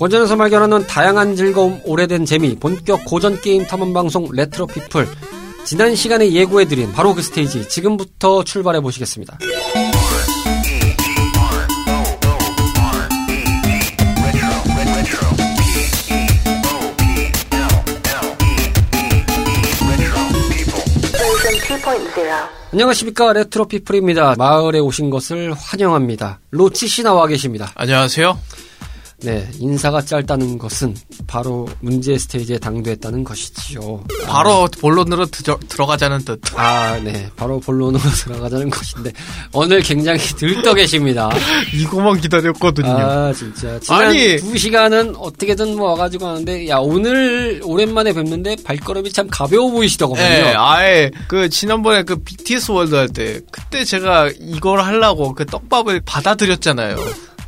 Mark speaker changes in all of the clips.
Speaker 1: 고전에서 발견하는 다양한 즐거움, 오래된 재미, 본격 고전 게임 탐험 방송 레트로 피플. 지난 시간에 예고해드린 바로 그 스테이지 지금부터 출발해 보시겠습니다. 안녕하십니까 레트로 피플입니다. 마을에 오신 것을 환영합니다. 로치 씨 나와 계십니다.
Speaker 2: 안녕하세요.
Speaker 1: 네, 인사가 짧다는 것은 바로 문제 스테이지에 당도했다는 것이지요.
Speaker 2: 바로 본론으로 드, 들어가자는 뜻.
Speaker 1: 아, 네, 바로 본론으로 들어가자는 것인데 오늘 굉장히 들떠 계십니다.
Speaker 2: 이거만 기다렸거든요.
Speaker 1: 아, 진짜 지난 아니, 두 시간은 어떻게든 뭐 와가지고 하는데 야 오늘 오랜만에 뵙는데 발걸음이 참 가벼워 보이시더군요. 네,
Speaker 2: 아예 그 지난번에 그 BTS 월드 할 때 그때 제가 이걸 하려고 그 떡밥을 받아들였잖아요.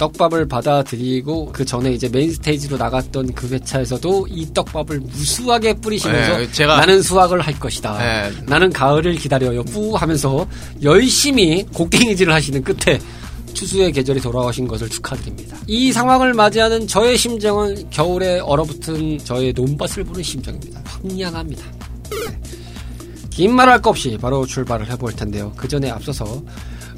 Speaker 1: 떡밥을 받아들이고 그 전에 이제 메인 스테이지로 나갔던 그 회차에서도 이 떡밥을 무수하게 뿌리시면서 네, 제가 나는 수확을 할 것이다. 네. 나는 가을을 기다려요. 뿌 하면서 열심히 곡괭이질을 하시는 끝에 추수의 계절이 돌아오신 것을 축하드립니다. 이 상황을 맞이하는 저의 심정은 겨울에 얼어붙은 저의 논밭을 보는 심정입니다. 황량합니다. 네. 긴말 할 것 없이 바로 출발을 해볼 텐데요. 그 전에 앞서서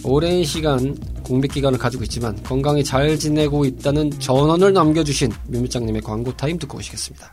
Speaker 1: 오랜 시간 공백 기간을 가지고 있지만 건강히 잘 지내고 있다는 전언을 남겨주신 묘미장님의 광고 타임 듣고 오시겠습니다.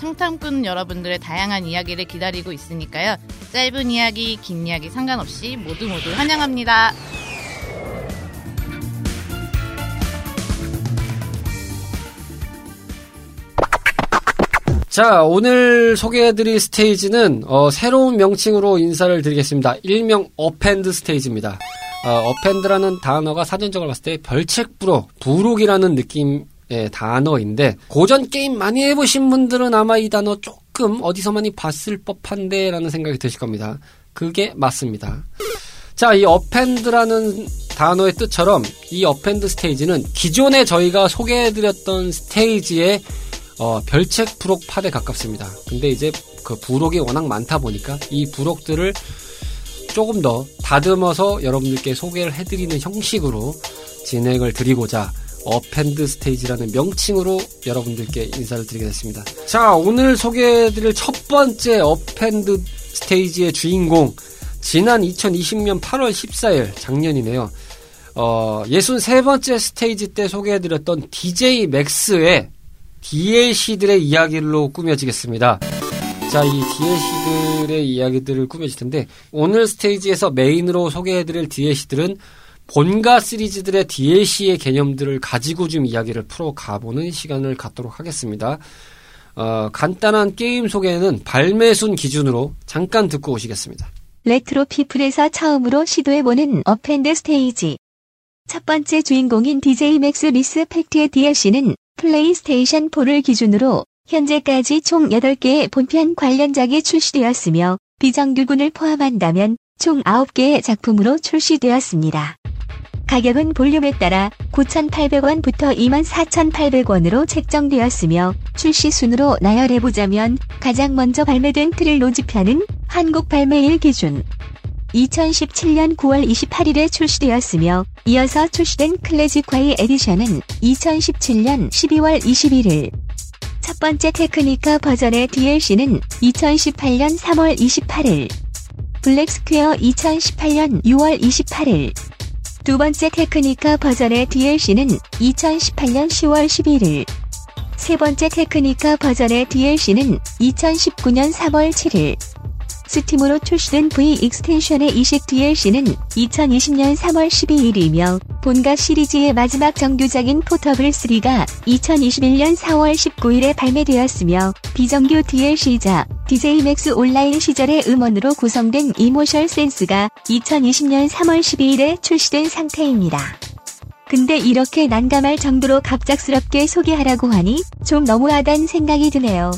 Speaker 3: 청탐꾼 여러분들의 다양한 이야기를 기다리고 있으니까요. 짧은 이야기, 긴 이야기 상관없이 모두 모두 환영합니다.
Speaker 1: 자, 오늘 소개해드릴 스테이지는 어, 새로운 명칭으로 인사를 드리겠습니다. 일명 append 스테이지입니다. 어, append라는 단어가 사전적으로 봤을 때 별책부록, 부록이라는 느낌 예, 단어인데 고전 게임 많이 해보신 분들은 아마 이 단어 조금 어디서 많이 봤을 법한데라는 생각이 드실 겁니다. 그게 맞습니다. 자, 이 append라는 단어의 뜻처럼 이 append 스테이지는 기존에 저희가 소개해드렸던 스테이지의 어, 별책 부록 판에 가깝습니다. 근데 이제 그 부록이 워낙 많다 보니까 이 부록들을 조금 더 다듬어서 여러분들께 소개를 해드리는 형식으로 진행을 드리고자 append 스테이지라는 명칭으로 여러분들께 인사를 드리게 됐습니다. 자, 오늘 소개해드릴 첫 번째 append 스테이지의 주인공, 지난 2020년 8월 14일, 작년이네요. 어, 63번째 스테이지 때 소개해드렸던 DJ MAX의 DLC들의 이야기로 꾸며지겠습니다. 자, 이 DLC들의 이야기들을 꾸며질 텐데, 오늘 스테이지에서 메인으로 소개해드릴 DLC들은 본가 시리즈들의 DLC의 개념들을 가지고 좀 이야기를 풀어 가보는 시간을 갖도록 하겠습니다. 어, 간단한 게임 소개는 발매순 기준으로 잠깐 듣고 오시겠습니다.
Speaker 4: 레트로 피플에서 처음으로 시도해보는 append 스테이지. 첫 번째 주인공인 DJ 맥스 리스펙트의 DLC는 PlayStation 4를 기준으로 현재까지 총 8개의 본편 관련작이 출시되었으며 비정규군을 포함한다면 총 9개의 작품으로 출시되었습니다. 가격은 볼륨에 따라 9,800원부터 24,800원으로 책정되었으며 출시 순으로 나열해보자면 가장 먼저 발매된 Trilogy편은 한국 발매일 기준. 2017년 9월 28일에 출시되었으며 이어서 출시된 Clazziquai Edition은 2017년 12월 21일 첫 번째 Technika 버전의 DLC는 2018년 3월 28일. Black Square 2018년 6월 28일 두 번째 Technika 버전의 DLC는 2018년 10월 11일. 세 번째 Technika 버전의 DLC는 2019년 3월 7일. Steam으로 출시된 V 익스텐션의 이식 DLC는 2020년 3월 12일이며 본가 시리즈의 마지막 정규작인 Portable 3가 2021년 4월 19일에 발매되었으며 비정규 DLC이자 DJ MAX Online 시절의 음원으로 구성된 Emotional Sense가 2020년 3월 12일에 출시된 상태입니다. 근데 이렇게 난감할 정도로 갑작스럽게 소개하라고 하니 좀 너무하단 생각이 드네요.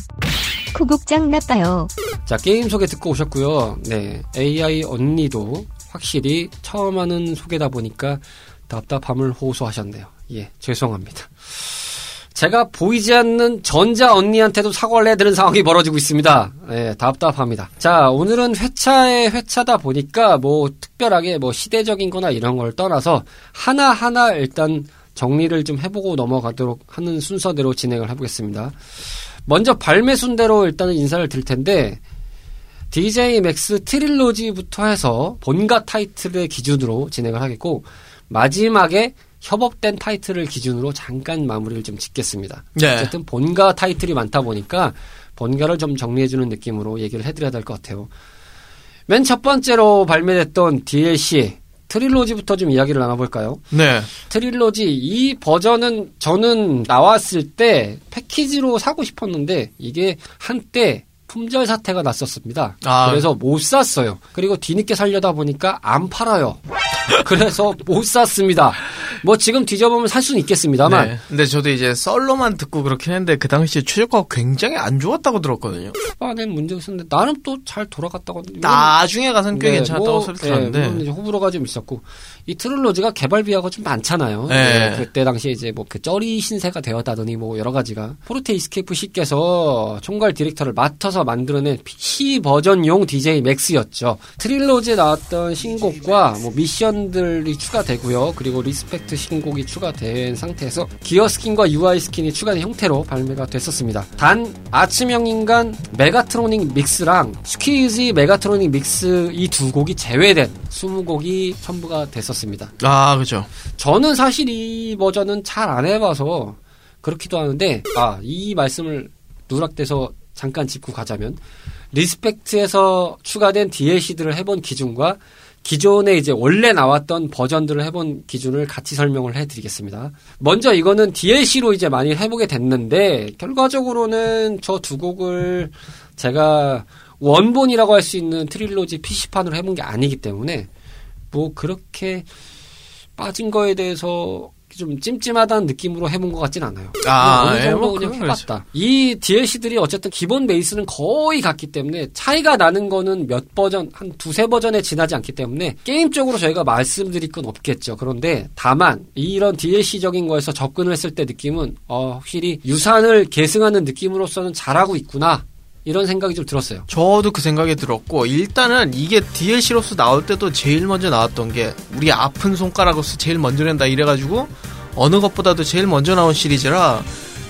Speaker 4: 코국장 나빠요.
Speaker 1: 자, 게임 소개 듣고 오셨고요. 네, AI 언니도 확실히 처음 하는 소개다 보니까 답답함을 호소하셨네요. 예, 죄송합니다. 제가 보이지 않는 전자 언니한테도 사과를 해야 되는 상황이 벌어지고 있습니다. 예, 답답합니다. 자, 오늘은 회차의 회차다 보니까 뭐 특별하게 뭐 시대적인 거나 이런 걸 떠나서 하나하나 일단 정리를 좀 해보고 넘어가도록 하는 순서대로 진행을 해보겠습니다. 먼저 발매 순대로 일단은 인사를 드릴 텐데, DJ MAX Trilogy부터 해서 본가 타이틀의 기준으로 진행을 하겠고, 마지막에 협업된 타이틀을 기준으로 잠깐 마무리를 좀 짓겠습니다.
Speaker 2: 네.
Speaker 1: 어쨌든 본가 타이틀이 많다 보니까 본가를 좀 정리해주는 느낌으로 얘기를 해드려야 될 것 같아요. 맨 첫 번째로 발매됐던 DLC Trilogy부터 좀 이야기를 나눠볼까요?
Speaker 2: 네.
Speaker 1: Trilogy 이 버전은 저는 나왔을 때 패키지로 사고 싶었는데 이게 한때 품절 사태가 났었습니다.
Speaker 2: 아.
Speaker 1: 그래서 못 샀어요. 그리고 뒤늦게 살려다 보니까 안 팔아요. 그래서 못 샀습니다. 뭐 지금 뒤져보면 살 수는 있겠습니다만
Speaker 2: 네. 근데 저도 이제 썰로만 듣고 그렇긴 했는데 그 당시에 최적화가 굉장히 안 좋았다고 들었거든요.
Speaker 1: 초반엔 문제가 있었는데 나름 또 잘 돌아갔다고
Speaker 2: 나중에 가서는 꽤
Speaker 1: 네,
Speaker 2: 괜찮았다고
Speaker 1: 뭐,
Speaker 2: 소리
Speaker 1: 네,
Speaker 2: 들었는데.
Speaker 1: 이제 호불호가 좀 있었고 이 Trilogy가 개발 비화가 좀 많잖아요.
Speaker 2: 네.
Speaker 1: 네, 그때 당시에 이제 뭐 그 쩌리 신세가 되었다더니 뭐 여러 가지가 Forte Escape 씨께서 총괄 디렉터를 맡아서 만들어낸 PC 버전용 DJ MAX였죠. Trilogy에 나왔던 신곡과 뭐 미션들이 추가되고요. 그리고 Respect 신곡이 추가된 상태에서 기어 스킨과 UI 스킨이 추가된 형태로 발매가 됐었습니다. 단 아침형 인간 Megatonic Mix랑 Squeeze Megatonic Mix 이 두 곡이 제외된 20곡이 첨부가 됐었습니다.
Speaker 2: 아, 그죠.
Speaker 1: 저는 사실 이 버전은 잘 안 해봐서 그렇기도 하는데 아 이 말씀을 누락돼서 잠깐 짚고 가자면 Respect에서 추가된 DLC들을 해본 기준과 기존에 이제 원래 나왔던 버전들을 해본 기준을 같이 설명을 해드리겠습니다. 먼저 이거는 DLC로 이제 많이 해보게 됐는데 결과적으로는 저 두 곡을 제가 원본이라고 할 수 있는 트릴로지 PC판으로 해본 게 아니기 때문에 뭐 그렇게 빠진 거에 대해서 좀 찜찜하다는 느낌으로 해본 것 같진 않아요.
Speaker 2: 아,
Speaker 1: 어느
Speaker 2: 예,
Speaker 1: 정도
Speaker 2: 뭐
Speaker 1: 그냥
Speaker 2: 그렇죠.
Speaker 1: 해봤다. 이 DLC들이 어쨌든 기본 베이스는 거의 같기 때문에 차이가 나는 거는 몇 버전, 한 두세 버전에 지나지 않기 때문에 게임적으로 저희가 말씀드릴 건 없겠죠. 그런데 다만 이런 DLC적인 거에서 접근을 했을 때 느낌은 어, 확실히 유산을 계승하는 느낌으로서는 잘하고 있구나. 이런 생각이 좀 들었어요.
Speaker 2: 저도 그 생각이 들었고 일단은 이게 DLC로서 나올 때도 제일 먼저 나왔던 게 우리 아픈 손가락으로서 제일 먼저 낸다 이래가지고 어느 것보다도 제일 먼저 나온 시리즈라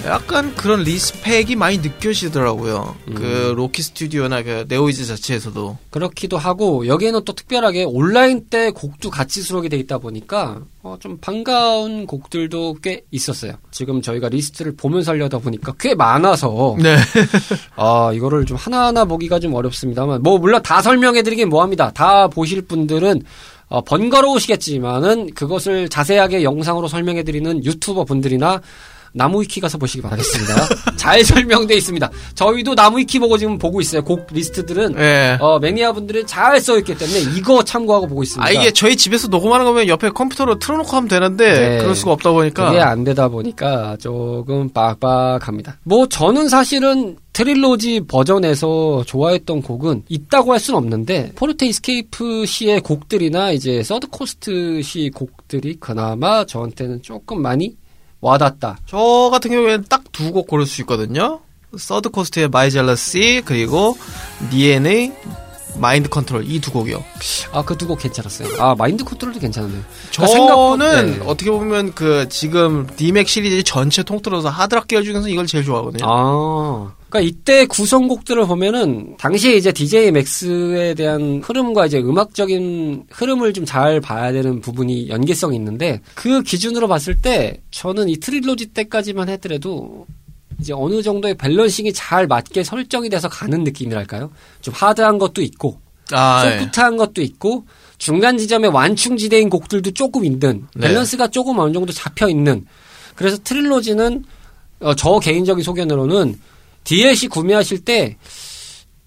Speaker 2: 약간 그런 respect이 많이 느껴지더라고요. 그 Rocky Studio나 그 Neowiz 자체에서도
Speaker 1: 그렇기도 하고 여기에는 또 특별하게 온라인 때 곡도 같이 수록이 돼 있다 보니까 어, 좀 반가운 곡들도 꽤 있었어요. 지금 저희가 리스트를 보면서 하려다 보니까 꽤 많아서
Speaker 2: 네.
Speaker 1: 아 이거를 좀 하나하나 보기가 좀 어렵습니다만 뭐 물론 다 설명해드리긴 뭐합니다. 다 보실 분들은 어, 번거로우시겠지만은 그것을 자세하게 영상으로 설명해드리는 유튜버 분들이나 나무위키 가서 보시기 바라겠습니다. 잘 설명돼 있습니다. 저희도 나무위키 보고 지금 보고 있어요. 곡 리스트들은
Speaker 2: 네.
Speaker 1: 어, 매니아 분들이 잘 써있기 때문에 이거 참고하고 보고 있습니다.
Speaker 2: 아 이게 저희 집에서 녹음하는 거면 옆에 컴퓨터로 틀어놓고 하면 되는데
Speaker 1: 네.
Speaker 2: 그럴 수가 없다 보니까
Speaker 1: 그게 안 되다 보니까 조금 빡빡합니다. 뭐 저는 사실은 Trilogy 버전에서 좋아했던 곡은 있다고 할 수는 없는데 Forte Escape 씨의 곡들이나 이제 3rd Coast 씨 곡들이 그나마 저한테는 조금 많이 와닿다.
Speaker 2: 저 같은 경우에는 딱 두 곡 고를 수 있거든요. 3rd Coast의 My Jealousy 그리고 DNA Mind Control 이 두 곡이요.
Speaker 1: 아 그 두 곡 괜찮았어요. 아 Mind Control도 괜찮았네요.
Speaker 2: 저는
Speaker 1: 생각보다- 네.
Speaker 2: 어떻게 보면 그 지금 디맥 시리즈 전체 통틀어서 하드락 계열 중에서 이걸 제일 좋아하거든요.
Speaker 1: 아. 그러니까 이때 구성곡들을 보면은 당시에 이제 DJ MAX에 대한 흐름과 이제 음악적인 흐름을 좀 잘 봐야 되는 부분이 연계성이 있는데 그 기준으로 봤을 때 저는 이 Trilogy 때까지만 하더라도 이제 어느 정도의 밸런싱이 잘 맞게 설정이 돼서 가는 느낌이랄까요? 좀 하드한 것도 있고
Speaker 2: 아, 예.
Speaker 1: 소프트한 것도 있고 중간 지점에 완충지대인 곡들도 조금 있는
Speaker 2: 네.
Speaker 1: 밸런스가 조금 어느 정도 잡혀 있는 그래서 트릴로지는 어, 저 개인적인 소견으로는 DLC 구매하실 때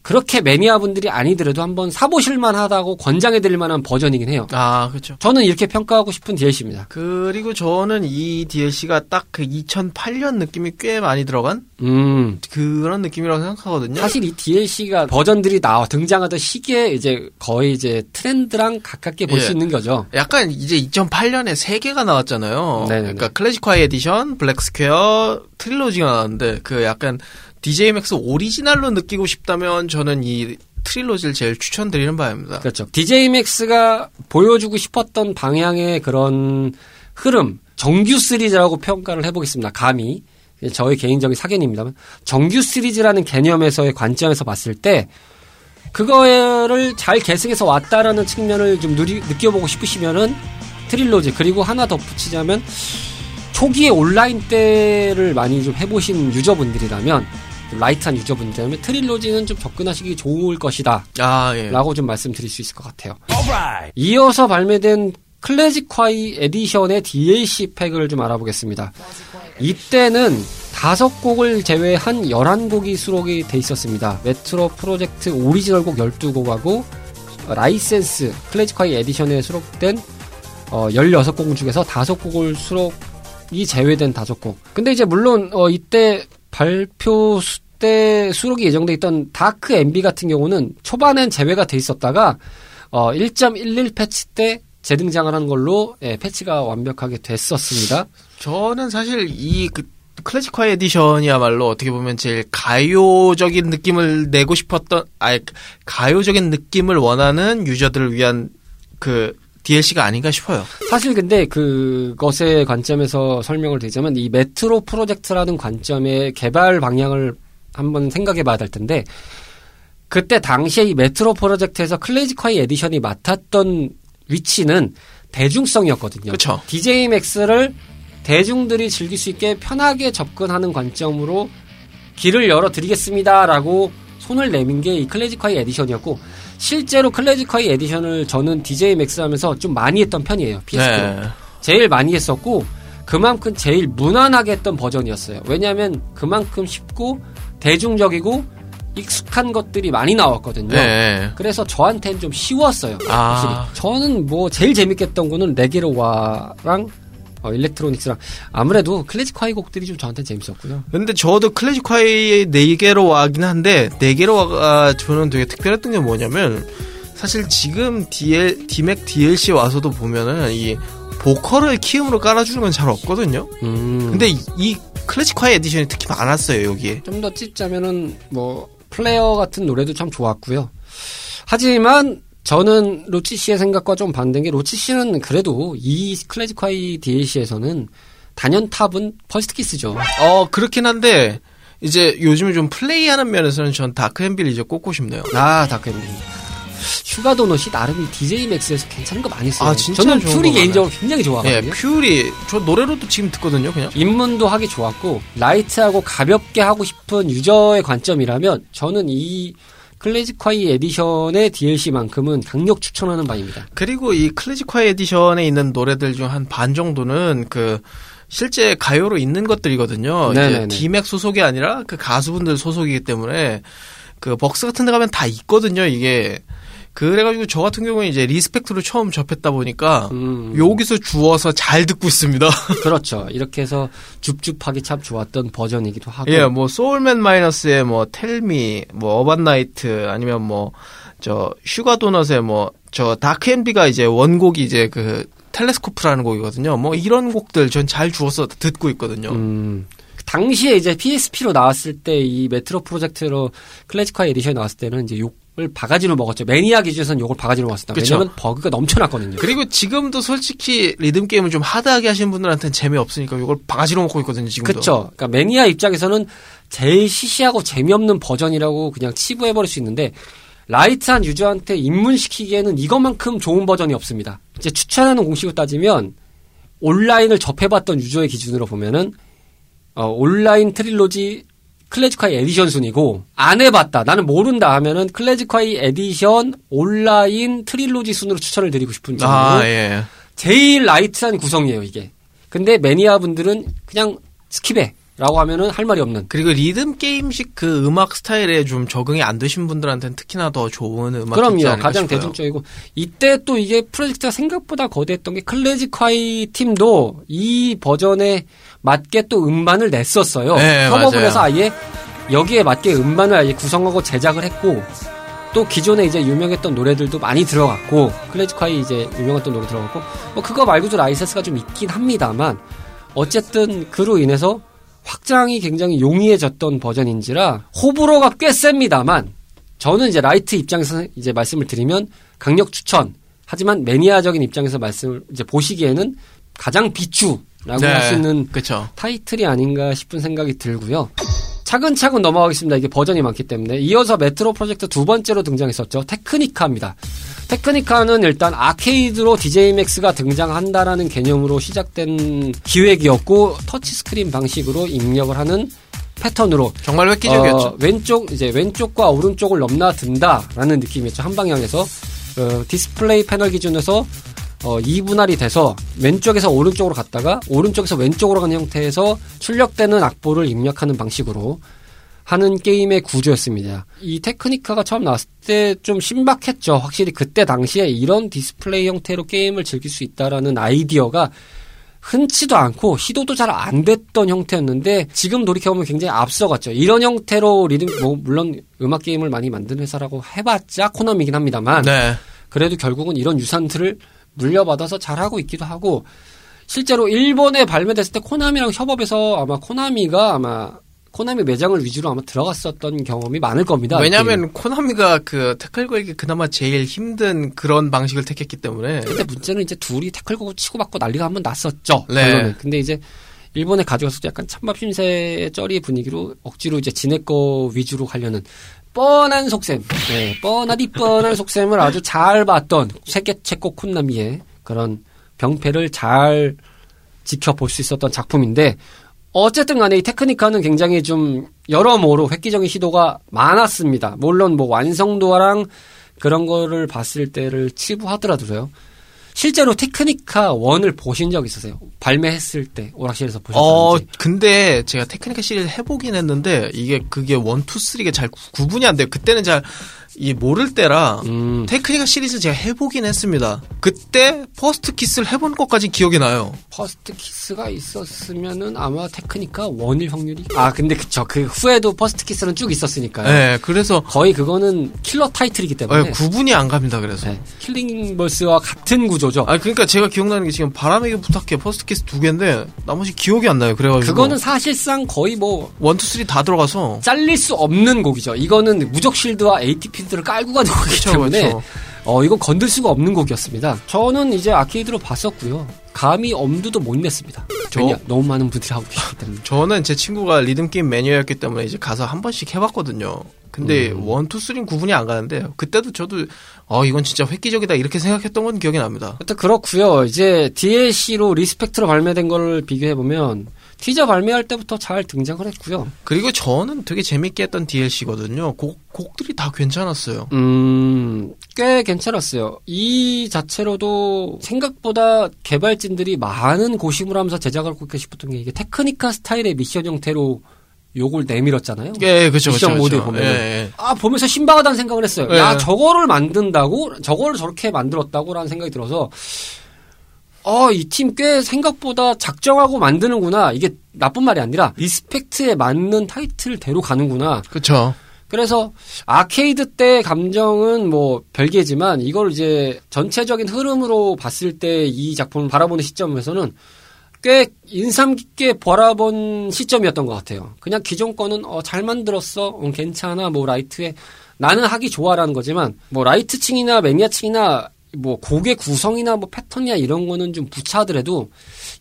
Speaker 1: 그렇게 매니아 분들이 아니더라도 한번 사보실 만하다고 권장해 드릴 만한 버전이긴 해요.
Speaker 2: 아, 그렇죠.
Speaker 1: 저는 이렇게 평가하고 싶은 DLC입니다.
Speaker 2: 그리고 저는 이 DLC가 딱 그 2008년 느낌이 꽤 많이 들어간
Speaker 1: 음.
Speaker 2: 그런 느낌이라고 생각하거든요.
Speaker 1: 사실 이 DLC가 버전들이 나와 등장하던 시기에 이제 거의 이제 트렌드랑 가깝게 볼수
Speaker 2: 예.
Speaker 1: 있는 거죠.
Speaker 2: 약간 이제 2008년에 세 개가 나왔잖아요.
Speaker 1: 네네네.
Speaker 2: 그러니까 클래지콰이 Edition, Black Square, Trilogy가 나왔는데 그 약간 DJ 맥스 오리지널로 느끼고 싶다면 저는 이 Trilogy를 제일 추천드리는 바입니다.
Speaker 1: 그렇죠. DJ 맥스가 보여주고 싶었던 방향의 그런 흐름, 정규 시리즈라고 평가를 해보겠습니다. 감히 저의 개인적인 사견입니다만 정규 시리즈라는 개념에서의 관점에서 봤을 때 그거를 잘 계승해서 왔다라는 측면을 좀 누리, 느껴보고 싶으시면은 Trilogy 그리고 하나 덧붙이자면 초기에 온라인 때를 많이 좀 해보신 유저분들이라면 좀 light한 유저분들이라면 Trilogy는 좀 접근하시기 좋을 것이다.
Speaker 2: 아, 예.
Speaker 1: 라고 좀 말씀드릴 수 있을 것 같아요. 이어서 발매된 클래식화이 에디션의 DLC 팩을 좀 알아보겠습니다. 이때는 다섯 곡을 제외한 11곡이 수록이 돼 있었습니다. Metro Project 오리지널 곡 12곡하고 라이센스 클래지콰이 Edition에 수록된 어, 16곡 중에서 다섯 곡을 수록이 제외된 다섯 곡. 근데 이제 물론 어, 이때 발표 수- 때 수록이 예정돼 있던 Dark Envy 같은 경우는 초반엔 제외가 돼 있었다가 어, 1.11 패치 때 재등장을 한 걸로 예, 패치가 완벽하게 됐었습니다.
Speaker 2: 저는 사실 이 그, 클래지콰이 Edition이야말로 어떻게 보면 제일 가요적인 느낌을 내고 싶었던, 아 가요적인 느낌을 원하는 유저들을 위한 그 DLC가 아닌가 싶어요.
Speaker 1: 사실 근데 그것의 관점에서 설명을 드리자면 이 Metro Project라는 관점의 개발 방향을 한번 생각해 봐야 될 텐데 그때 당시에 이 Metro Project에서 클래지콰이 Edition이 맡았던 위치는 대중성이었거든요.
Speaker 2: 그쵸.
Speaker 1: DJ 맥스를 대중들이 즐길 수 있게 편하게 접근하는 관점으로 길을 열어 드리겠습니다라고 손을 내민 게 이 클래지콰이 Edition이었고 실제로 클래지콰이 Edition을 저는 DJ 맥스 하면서 좀 많이 했던 편이에요. PSP로. 제일 많이 했었고 그만큼 제일 무난하게 했던 버전이었어요. 왜냐하면 그만큼 쉽고 대중적이고 익숙한 것들이 많이 나왔거든요.
Speaker 2: 네.
Speaker 1: 그래서 저한테는 좀 쉬웠어요.
Speaker 2: 아.
Speaker 1: 저는 뭐 제일 재밌게 했던 거는 레게로와랑 어, 일렉트로닉스랑 아무래도 클래식 화이 곡들이 좀 저한테 재밌었고요.
Speaker 2: 근데 저도 클래식화이 4개로 와긴 한데 4개로 와가 저는 되게 특별했던 게 뭐냐면 사실 지금 DL, 디맥 DLC 와서도 보면은 이 보컬을 키움으로 깔아주는 건 잘 없거든요.
Speaker 1: 음.
Speaker 2: 근데 이, 이 클래지콰이 Edition이 특히 많았어요 여기에.
Speaker 1: 좀 더 찝자면은 뭐 플레이어 같은 노래도 참 좋았고요. 하지만 저는 로치 씨의 생각과 좀 반대인 게 로치 씨는 그래도 이 클래지콰이 DLC에서는 단연 탑은 First Kiss죠.
Speaker 2: 어 그렇긴 한데 이제 요즘에 좀 플레이하는 면에서는 전 Dark Envy를 이제 꼽고 싶네요.
Speaker 1: 아, Dark Envy. 슈가 도넛이 나름 이 DJ 맥스에서 괜찮은 거 많이 했어요.
Speaker 2: 아, 진짜
Speaker 1: 저는 Fury
Speaker 2: 거
Speaker 1: 개인적으로 굉장히
Speaker 2: 예,
Speaker 1: 좋아하거든요.
Speaker 2: Fury 저 노래로도 지금 듣거든요, 그냥.
Speaker 1: 입문도 하기 좋았고 light하고 가볍게 하고 싶은 유저의 관점이라면 저는 이 클래지콰이 Edition의 DLC만큼은 강력 추천하는 바입니다.
Speaker 2: 그리고 이 클래지콰이 Edition에 있는 노래들 중 한 반 정도는 그 실제 가요로 있는 것들이거든요. 이제
Speaker 1: 네네네.
Speaker 2: 디맥 소속이 아니라 그 가수분들 소속이기 때문에 그 벅스 같은 데 가면 다 있거든요, 이게. 그래가지고 저 같은 경우에 이제 리스펙트로 처음 접했다 보니까
Speaker 1: 음.
Speaker 2: 여기서 주워서 잘 듣고 있습니다.
Speaker 1: 그렇죠. 이렇게 해서 줍줍하기 참 좋았던 버전이기도 하고.
Speaker 2: 예, 뭐 소울맨 마이노스의 뭐 Tell Me, 뭐 Urban Night 아니면 뭐 저 슈가 도넛의 뭐 저 Dark Envy가 이제 원곡이 이제 그 Telescope라는 곡이거든요. 뭐 이런 곡들 전 잘 주워서 듣고 있거든요.
Speaker 1: 음, 당시에 이제 PSP로 나왔을 때 이 Metro Project로 클래지콰이 Edition이 나왔을 때는 이제 욕 을 바가지로 먹었죠. 매니아 기준에서는 욕을 바가지로 먹었습니다.
Speaker 2: 그쵸.
Speaker 1: 왜냐면 버그가 넘쳐났거든요.
Speaker 2: 그리고 지금도 솔직히 리듬 게임을 좀 hard하게 하시는 분들한테는 재미없으니까 욕을 바가지로 먹고 있거든요, 지금도.
Speaker 1: 그쵸. 그러니까 매니아 입장에서는 제일 시시하고 재미없는 버전이라고 그냥 치부해 버릴 수 있는데 light한 유저한테 입문시키기에는 이것만큼 좋은 버전이 없습니다. 이제 추천하는 공식을 따지면 온라인을 접해봤던 유저의 기준으로 보면은 어, 온라인 Trilogy 클래지콰이 Edition 순이고 안 해봤다 나는 모른다 하면은 클래식화이 에디션 온라인 Trilogy 순으로 추천을 드리고 싶은 정도로
Speaker 2: 아, 예.
Speaker 1: 제일 light한 구성이에요, 이게. 근데 매니아 분들은 그냥 skip해. 라고 하면은 할 말이 없는.
Speaker 2: 그리고 리듬 게임식 그 음악 스타일에 좀 적응이 안 되신 분들한테는 특히나 더 좋은 음악이지
Speaker 1: 그럼요. 않은가
Speaker 2: 싶어요.
Speaker 1: 대중적이고 이때 또 이게 프로젝트가 생각보다 거대했던 게 클래지콰이 팀도 이 버전에 맞게 또 음반을 냈었어요.
Speaker 2: 네,
Speaker 1: 협업을
Speaker 2: 맞아요.
Speaker 1: 해서 아예 여기에 맞게 음반을 아예 구성하고 제작을 했고 또 기존에 이제 유명했던 노래들도 많이 들어갔고 클래지콰이 이제 유명했던 노래 들어갔고 뭐 그거 말고도 라이센스가 좀 있긴 합니다만 어쨌든 그로 인해서 확장이 굉장히 용이해졌던 버전인지라 호불호가 꽤 셉니다만 저는 이제 light 입장에서 이제 말씀을 드리면 강력 추천. 하지만 매니아적인 입장에서 말씀을 이제 보시기에는 가장 비추 라고
Speaker 2: 네.
Speaker 1: 할수 있는
Speaker 2: 그쵸.
Speaker 1: 타이틀이 아닌가 싶은 생각이 들고요. 차근차근 넘어가겠습니다. 이게 버전이 많기 때문에. 이어서 메트로 프로젝트 두 번째로 등장했었죠. 테크니카입니다. 테크니카는 일단 아케이드로 DJ 맥스가 등장한다라는 개념으로 시작된 기획이었고 터치스크린 방식으로 입력을 하는 패턴으로
Speaker 2: 정말 획기적이었죠.
Speaker 1: 어, 왼쪽 이제 왼쪽과 오른쪽을 넘나든다라는 느낌이었죠. 한 방향에서 어, 디스플레이 패널 기준에서 어, 2분할이 돼서 왼쪽에서 오른쪽으로 갔다가 오른쪽에서 왼쪽으로 가는 형태에서 출력되는 악보를 입력하는 방식으로 하는 게임의 구조였습니다. 이 테크니카가 처음 나왔을 때 좀 신박했죠. 확실히 그때 당시에 이런 디스플레이 형태로 게임을 즐길 수 있다라는 아이디어가 흔치도 않고 시도도 잘 안 됐던 형태였는데 지금 돌이켜보면 굉장히 앞서갔죠. 이런 형태로 리듬 뭐 물론 음악 게임을 많이 만드는 회사라고 해봤자 코나미긴 합니다만
Speaker 2: 네.
Speaker 1: 그래도 결국은 이런 유산들을 물려받아서 잘하고 있기도 하고 실제로 일본에 발매됐을 때 코나미랑 협업해서 아마 코나미가 아마 코나미 매장을 위주로 아마 들어갔었던 경험이 많을 겁니다.
Speaker 2: 왜냐하면 코나미가 그 태클 걸기 그나마 제일 힘든 그런 방식을 택했기 때문에
Speaker 1: 근데 문제는 이제 둘이 태클 거고 치고받고 난리가 한 번 났었죠.
Speaker 2: 네.
Speaker 1: 결론은. 근데 이제 일본에 가져가서 약간 찬밥 신세 쩌리 분위기로 억지로 이제 지네 거 위주로 가려는 뻔한 속셈, 네, 뻔하디 뻔한 속셈을 아주 잘 봤던 세계체코 쿤나미의 그런 병폐를 잘 지켜볼 수 있었던 작품인데 어쨌든 간에 이 테크니카는 굉장히 좀 여러모로 획기적인 시도가 많았습니다. 물론 뭐 완성도랑 그런 거를 봤을 때를 치부하더라도요. 실제로 테크니카 1을 보신 적 있으세요? 발매했을 때 오락실에서
Speaker 2: 어
Speaker 1: 보셨는지.
Speaker 2: 근데 제가 테크니카 시리즈 해보긴 했는데 이게 그게 one, two, three가 잘 구- 구분이 안 돼요. 그때는 잘 이 모를 때라
Speaker 1: 음,
Speaker 2: 테크니카 시리즈 제가 해보긴 했습니다. 그때 First Kiss를 해본 것까지 기억이 나요.
Speaker 1: First Kiss가 있었으면은 아마 테크니카 1일 확률이 아 근데 그쵸 그 후에도 First Kiss는 쭉 있었으니까요.
Speaker 2: 네, 그래서
Speaker 1: 거의 그거는 킬러 타이틀이기 때문에
Speaker 2: 네, 구분이 안 갑니다. 그래서.
Speaker 1: 네, killing verse와 같은 구조죠.
Speaker 2: 아 그러니까 제가 기억나는 게 지금 바람에게 부탁해 First Kiss 두 개인데 나머지 기억이 안 나요. 그래가지고
Speaker 1: 그거는 사실상 거의 뭐
Speaker 2: one, two, three 다 들어가서
Speaker 1: 잘릴 수 없는 곡이죠. 이거는 무적 실드와 ATP 들을 깔고 가는
Speaker 2: 그쵸,
Speaker 1: 때문에
Speaker 2: 그쵸.
Speaker 1: 어 이건 건들 수가 없는 곡이었습니다. 저는 이제 아케이드로 봤었고요. 감히 엄두도 못 냈습니다.
Speaker 2: 저-
Speaker 1: 왜냐 너무 많은 분들이 하고 계시기 때문에.
Speaker 2: 저는 제 친구가 리듬 게임 매니아였기 때문에 이제 가서 한 번씩 해봤거든요. 근데
Speaker 1: 음.
Speaker 2: one, two, three는 구분이 안 가는데 그때도 저도 어 이건 진짜 획기적이다 이렇게 생각했던 건 기억이 납니다.
Speaker 1: 그렇고요. 이제 DLC로 리스펙트로 발매된 걸 비교해 보면 티저 발매할 때부터 잘 등장을 했고요.
Speaker 2: 그리고 저는 되게 재밌게 했던 DLC거든요. 곡 곡들이 다 괜찮았어요.
Speaker 1: 음, 꽤 괜찮았어요. 이 자체로도 생각보다 개발진들이 많은 고심을 하면서 제작을 하고 싶었던 게 이게 테크니카 스타일의 미션 형태로 요걸 내밀었잖아요.
Speaker 2: 예, 그렇죠,
Speaker 1: 미션
Speaker 2: 그렇죠.
Speaker 1: 모드에
Speaker 2: 그렇죠.
Speaker 1: 보면은.
Speaker 2: 예, 예.
Speaker 1: 아, 보면서 신박하다는 생각을 했어요.
Speaker 2: 예.
Speaker 1: 야, 저거를 만든다고? 저거를 저렇게 만들었다고? 라는 생각이 들어서, 어, 이 팀 꽤 생각보다 작정하고 만드는구나. 이게 나쁜 말이 아니라, 리스펙트에 맞는 타이틀대로 가는구나.
Speaker 2: 그렇죠.
Speaker 1: 그래서 아케이드 때 감정은 뭐 별개지만 이걸 이제 전체적인 흐름으로 봤을 때 이 작품을 바라보는 시점에서는 꽤 인상 깊게 바라본 시점이었던 것 같아요. 그냥 기존 거는 어, 잘 만들었어, 어, 괜찮아, 뭐 라이트에 나는 하기 좋아라는 거지만 뭐 라이트층이나 매니아층이나 뭐 곡의 구성이나 뭐 패턴이나 이런 거는 좀 부차더라도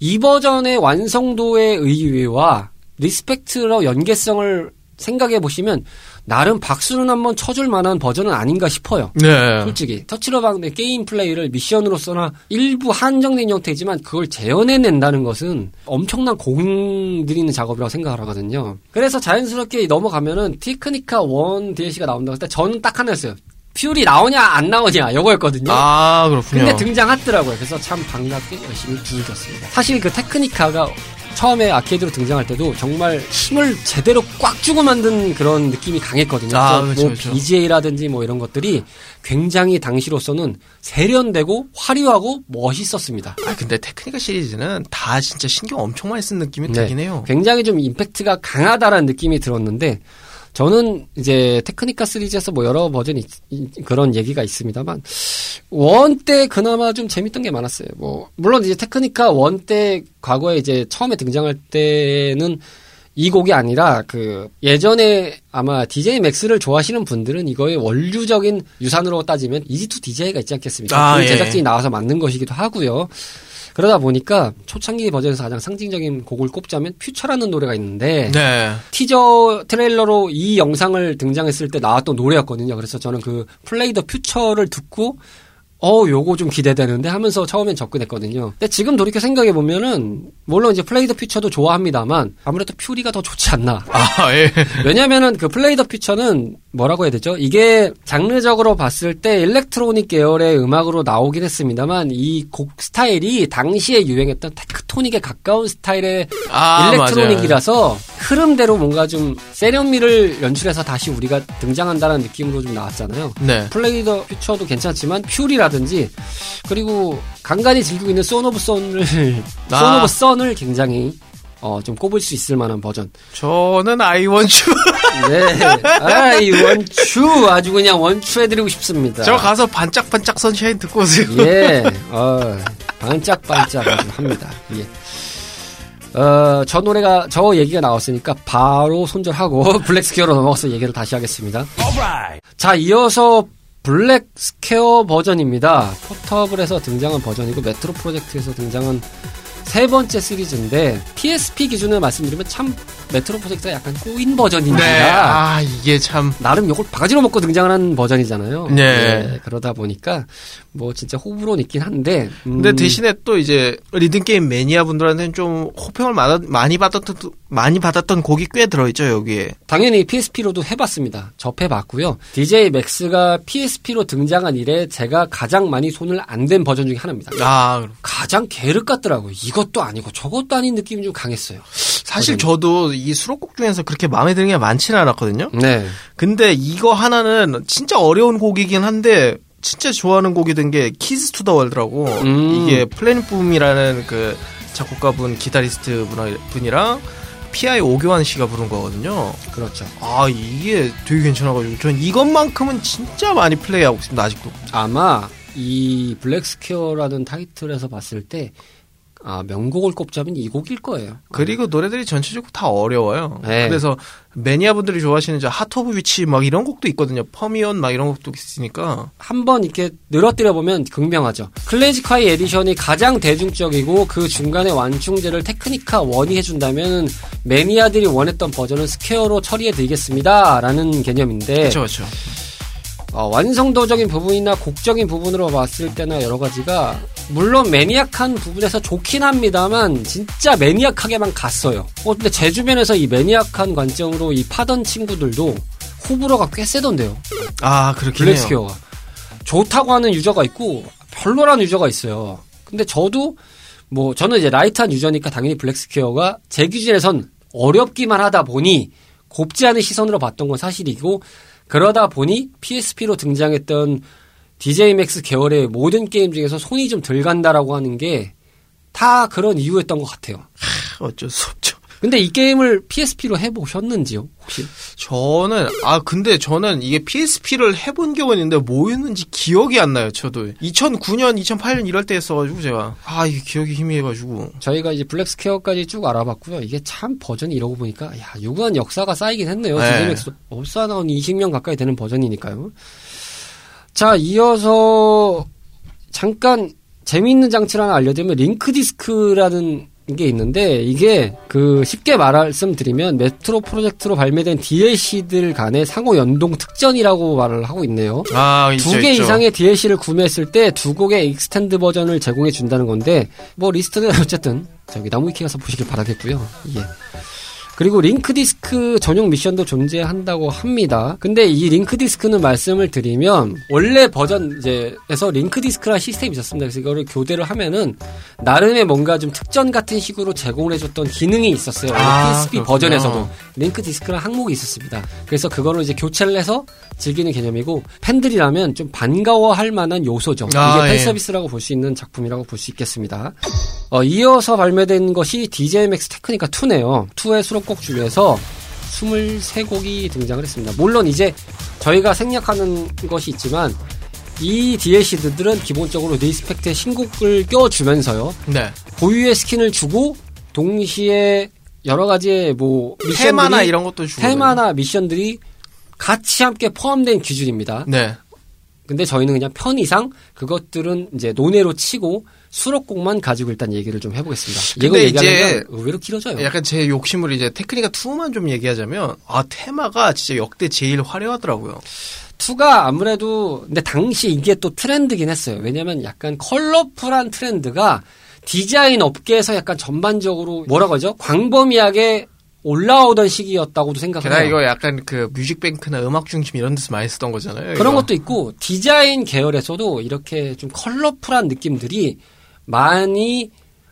Speaker 1: 이 버전의 완성도의 의외와 리스펙트로 연계성을 생각해 보시면 나름 박수는 한번 쳐줄 만한 버전은 아닌가 싶어요.
Speaker 2: 네.
Speaker 1: 솔직히 터치로 박는 게임 플레이를 미션으로서나 일부 한정된 형태지만 그걸 재현해낸다는 것은 엄청난 공 들이는 작업이라고 생각을 하거든요. 그래서 자연스럽게 넘어가면은 테크니카 1 DLC가 나온다고 했을 때 저는 딱 하나였어요. 퓨리 나오냐 안 나오냐 이거였거든요.
Speaker 2: 아, 그렇군요.
Speaker 1: 근데 등장하더라고요. 그래서 참 반갑게 열심히 즐겼습니다. 사실 그 테크니카가 처음에 아케이드로 등장할 때도 정말 힘을 제대로 꽉 주고 만든 그런 느낌이 강했거든요.
Speaker 2: 아, 그렇죠,
Speaker 1: 뭐
Speaker 2: 그렇죠.
Speaker 1: BGA라든지 뭐 이런 것들이 굉장히 당시로서는 세련되고 화려하고 멋있었습니다.
Speaker 2: 아 근데 테크니카 시리즈는 다 진짜 신경 엄청 많이 쓴 느낌이
Speaker 1: 네.
Speaker 2: 들긴 해요.
Speaker 1: 굉장히 좀 임팩트가 강하다라는 느낌이 들었는데 저는 이제 테크니카 시리즈에서 뭐 여러 버전이 있- 이- 그런 얘기가 있습니다만 one 때 그나마 좀 재밌던 게 많았어요. 뭐 물론 이제 테크니카 one 때 과거에 이제 처음에 등장할 때는 이 곡이 아니라 그 예전에 아마 DJ 맥스를 좋아하시는 분들은 이거의 원류적인 유산으로 따지면 EZ2 DJ가 있지 않겠습니까?
Speaker 2: 아,
Speaker 1: 그
Speaker 2: 예.
Speaker 1: 제작진이 나와서 만든 것이기도 하고요. 그러다 보니까 초창기 버전에서 가장 상징적인 곡을 꼽자면 Future라는 노래가 있는데
Speaker 2: 네.
Speaker 1: 티저 트레일러로 이 영상을 등장했을 때 나왔던 노래였거든요. 그래서 저는 그 Play the Future를 듣고 어, 요거 좀 기대되는데 하면서 처음엔 접근했거든요. 근데 지금 돌이켜 생각해 보면은 물론 이제 Play the Future도 좋아합니다만 아무래도 Fury가 더 좋지 않나.
Speaker 2: 아 예.
Speaker 1: 왜냐면은 그 Play the Future는 뭐라고 해야 되죠? 이게 장르적으로 봤을 때 일렉트로닉 계열의 음악으로 나오긴 했습니다만 이 곡 스타일이 당시에 유행했던 테크토닉에 가까운 스타일의
Speaker 2: 아,
Speaker 1: 일렉트로닉이라서 흐름대로 뭔가 좀 세련미를 연출해서 다시 우리가 등장한다는 느낌으로 좀 나왔잖아요.
Speaker 2: 네.
Speaker 1: Play the Future도 괜찮지만 Fury라든지 그리고 간간히 즐기고 있는
Speaker 2: 아.
Speaker 1: Son of Sun을 굉장히 어, 좀 꼽을 수 있을 만한 버전.
Speaker 2: 저는 I want you.
Speaker 1: 네. 아, I want you 아주 그냥 want you해드리고 싶습니다.
Speaker 2: 저 가서 반짝반짝 Sunshine 듣고 오세요.
Speaker 1: 예, 어, 반짝반짝 합니다. 예. 어, 저 노래가, 저 얘기가 나왔으니까 바로 손절하고 블랙스퀘어로 넘어가서 얘기를 다시 하겠습니다. 자, 이어서 Black Square 버전입니다. Portable에서 등장한 버전이고 Metro Project에서 등장한 세 번째 시리즈인데 PSP 기준을 말씀드리면 참 Metro Project가 약간 꼬인 버전입니다.
Speaker 2: 네. 아 이게 참.
Speaker 1: 나름 욕을 바가지로 먹고 등장하는 버전이잖아요.
Speaker 2: 네.
Speaker 1: 그러다 보니까 뭐 진짜 호불호는 있긴 한데. 음,
Speaker 2: 근데 대신에 또 이제 리듬 게임 매니아 분들한테는 좀 호평을 많이 받았던 많이 받았던 곡이 꽤 들어있죠 여기에.
Speaker 1: 당연히 PSP로도 해봤습니다. 접해봤고요. DJMAX가 PSP로 등장한 이래 제가 가장 많이 손을 안 댄 버전 중에 하나입니다.
Speaker 2: 아
Speaker 1: 가장 계륵 같더라고요. 이 것도 아니고 저것도 아닌 느낌이 좀 강했어요.
Speaker 2: 사실. 저도 이 수록곡 중에서 그렇게 마음에 드는 게 많지는 않았거든요.
Speaker 1: 네.
Speaker 2: 근데 이거 하나는 진짜 어려운 곡이긴 한데 진짜 좋아하는 곡이 된 게 Keys to the World라고
Speaker 1: 음.
Speaker 2: 이게 Planetboom이라는 그 작곡가분 기타리스트 분- 분이랑 P.I. 오교환 씨가 부른 거거든요.
Speaker 1: 그렇죠.
Speaker 2: 아 이게 되게 괜찮아가지고 전 이것만큼은 진짜 많이 플레이하고 있습니다 아직도.
Speaker 1: 아마 이 Black Square라는 타이틀에서 봤을 때 아, 명곡을 꼽자면 이 곡일 거예요.
Speaker 2: 그리고 노래들이 전체적으로 다 어려워요.
Speaker 1: 네.
Speaker 2: 그래서 매니아 분들이 좋아하시는 저 Heart of Witch 막 이런 곡도 있거든요. Fermion 막 이런 곡도 있으니까.
Speaker 1: 한번 이렇게 늘어뜨려 보면 극명하죠. Clazziquai Edition이 가장 대중적이고 그 중간에 완충제를 Technika one이 해준다면 매니아들이 원했던 버전은 Square로 처리해 드리겠습니다 라는 개념인데
Speaker 2: 그렇죠, 그렇죠.
Speaker 1: 어, 완성도적인 부분이나 곡적인 부분으로 봤을 때나 여러 가지가 물론 maniac한 부분에서 좋긴 합니다만 진짜 maniac하게만 갔어요. 어, 근데 제 주변에서 이 maniac한 관점으로 이 파던 친구들도 호불호가 꽤 세던데요.
Speaker 2: 아 그렇긴.
Speaker 1: Black Square가 좋다고 하는 유저가 있고 별로라는 유저가 있어요. 근데 저도 뭐 저는 이제 light한 유저니까 당연히 Black Square가 제 기준에선 어렵기만 하다 보니 곱지 않은 시선으로 봤던 건 사실이고 그러다 보니 PSP로 등장했던 DJMAX 계열의 모든 게임 중에서 손이 좀 덜 간다라고 하는 게 다 그런 이유였던 것 같아요.
Speaker 2: 어쩔 수 없죠.
Speaker 1: 근데 이 게임을 PSP로 해보셨는지요? 혹시?
Speaker 2: 저는 아 근데 저는 이게 PSP를 해본 경우는 있는데 뭐였는지 기억이 안 나요. 저도 2009년, 2008년 이럴 때 했어가지고 제가 아 이게 기억이 희미해가지고
Speaker 1: 저희가 이제 Black Square까지 쭉 알아봤고요. 이게 참 버전이 이러고 보니까 야 유구한 역사가 쌓이긴 했네요.
Speaker 2: 네.
Speaker 1: DJMAX도 벌써 나온 20년 가까이 되는 버전이니까요. 자 이어서 잠깐 재미있는 장치를 하나 알려드리면 Link Disc라는 게 있는데 이게 그 쉽게 말씀드리면 Metro Project로 발매된 DLC들 간의 상호 연동 특전이라고 말을 하고 있네요.
Speaker 2: 아
Speaker 1: 두 개. 이상의 DLC를 구매했을 때 두 곡의 extend 버전을 제공해 준다는 건데 뭐 리스트는 어쨌든 저기 나무위키 가서 보시길 바라겠고요. 예. 그리고 Link Disc 전용 미션도 존재한다고 합니다. 근데 이 Link Disc는 말씀을 드리면 원래 버전 이제에서 Link Disc란 시스템이 있었습니다. 그래서 이거를 교대를 하면은 나름의 뭔가 좀 특전 같은 식으로 제공을 해줬던 기능이 있었어요.
Speaker 2: 아,
Speaker 1: PSP. 버전에서도 Link Disc란 항목이 있었습니다. 그래서 그거를 이제 교체를 해서 즐기는 개념이고 팬들이라면 좀 반가워할 만한 요소죠.
Speaker 2: 아,
Speaker 1: 이게 팬
Speaker 2: 예.
Speaker 1: 서비스라고 볼 수 있는 작품이라고 볼 수 있겠습니다. 어, 이어서 발매된 것이 DJMAX Technika 2네요. 2의 수록 곡 중에서 23곡이 등장을 했습니다. 물론 이제 저희가 생략하는 것이 있지만 이 DLC들은 기본적으로 Respect의 신곡을 껴주면서요.
Speaker 2: 네.
Speaker 1: 고유의 스킨을 주고 동시에 여러 가지의 뭐 미션들이
Speaker 2: 테마나 이런 것도 주고.
Speaker 1: 테마나 미션들이 같이 함께 포함된 기준입니다.
Speaker 2: 네.
Speaker 1: 근데 저희는 그냥 편의상 그것들은 이제 논외로 치고 수록곡만 가지고 일단 얘기를 좀 해보겠습니다.
Speaker 2: 근데
Speaker 1: 이거
Speaker 2: 이제
Speaker 1: 얘기하면 의외로 길어져요.
Speaker 2: 약간 제 욕심으로 이제 테크니카 2만 좀 얘기하자면 아 테마가 진짜 역대 제일 화려하더라고요.
Speaker 1: 투가 아무래도 근데 당시 이게 또 트렌드긴 했어요. 왜냐면 약간 컬러풀한 트렌드가 디자인 업계에서 약간 전반적으로 뭐라고 하죠? 광범위하게 올라오던 시기였다고도 생각해요.
Speaker 2: 게다가 이거 약간 그 뮤직뱅크나 음악 중심 이런 데서 많이 쓰던 거잖아요.
Speaker 1: 그런
Speaker 2: 이거.
Speaker 1: 것도 있고 디자인 계열에서도 이렇게 좀 컬러풀한 느낌들이 많이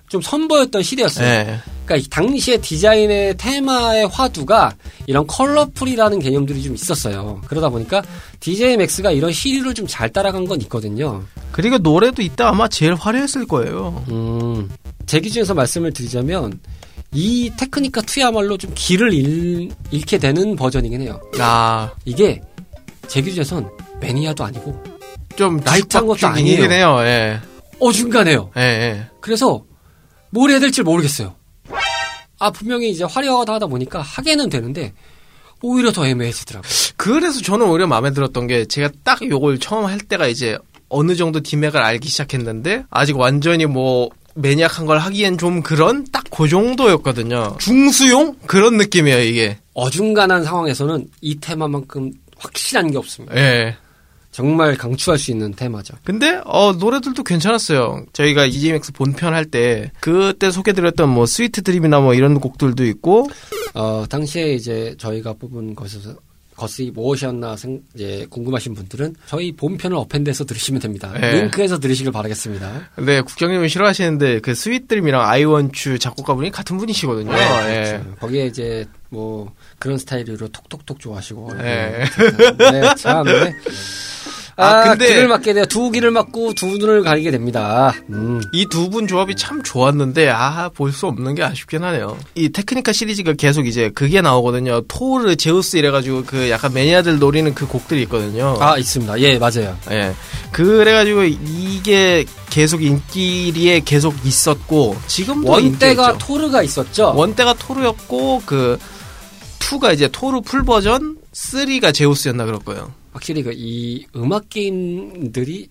Speaker 1: 좀 선보였던 시대였어요.
Speaker 2: 네.
Speaker 1: 그러니까 이 당시에 디자인의 테마의 화두가 이런 컬러풀이라는 개념들이 좀 있었어요. 그러다 보니까 DJMAX가 이런 시류를 좀 잘 따라간 건 있거든요.
Speaker 2: 그리고 노래도 이때 아마 제일 화려했을 거예요.
Speaker 1: 음, 제 기준에서 말씀을 드리자면 이 Technika 2야말로 좀 길을 잃, 잃게 되는 버전이긴 해요.
Speaker 2: 아,
Speaker 1: 이게 제 기준에선 매니아도 아니고
Speaker 2: 좀
Speaker 1: light한 것도 아니에요.
Speaker 2: 해요. 예.
Speaker 1: 어중간해요.
Speaker 2: 예, 예.
Speaker 1: 그래서 뭘 해야 될지 모르겠어요. 아 분명히 이제 화려하다 하다 보니까 하게는 되는데 오히려 더 애매해지더라고요.
Speaker 2: 그래서 저는 오히려 마음에 들었던 게 제가 딱 요걸 처음 할 때가 이제 어느 정도 디맥을 알기 시작했는데 아직 완전히 뭐 maniac한 걸 하기엔 좀 그런 딱 그 정도였거든요. 중수용 그런 느낌이에요 이게.
Speaker 1: 어중간한 상황에서는 이 테마만큼 확실한 게 없습니다.
Speaker 2: 예.
Speaker 1: 정말 강추할 수 있는 테마죠.
Speaker 2: 근데 어 노래들도 괜찮았어요. 저희가 DJMAX 본편 할 때 그때 소개드렸던 뭐 Sweet Dream이나 뭐 이런 곡들도 있고
Speaker 1: 어, 당시에 이제 저희가 뽑은 것에서 것이 무엇이었나 생, 이제 궁금하신 분들은 저희 본편을 어펜드에서 들으시면 됩니다.
Speaker 2: 네.
Speaker 1: 링크에서 들으시길 바라겠습니다.
Speaker 2: 근데 국장님은 싫어하시는데 그 Sweet Dream이랑 I Want You 작곡가분이 같은 분이시거든요. 예.
Speaker 1: 그렇죠. 거기에 이제 뭐 그런 스타일로 톡톡톡 좋아하시고.
Speaker 2: 예.
Speaker 1: 네, 참. 네. 아,
Speaker 2: 아, 근데-
Speaker 1: 길을 맞게 돼요. 두 길을 맞고 두 눈을 가리게 됩니다. 음.
Speaker 2: 이 두 분 조합이 참 좋았는데 아 볼 수 없는 게 아쉽긴 하네요. 이 테크니카 시리즈가 계속 이제 그게 나오거든요. 토르, 제우스 이래가지고 그 약간 매니아들 노리는 그 곡들이 있거든요.
Speaker 1: 아, 있습니다. 예, 맞아요.
Speaker 2: 예. 그래가지고 이게 계속 인기리에 계속 있었고 지금도
Speaker 1: 원때가 토르가 있었죠.
Speaker 2: 원때가 토르였고 그 2가 이제 토르 풀 버전 3가 제우스였나 그럴 거예요.
Speaker 1: 확실히 그 이 음악 게임들이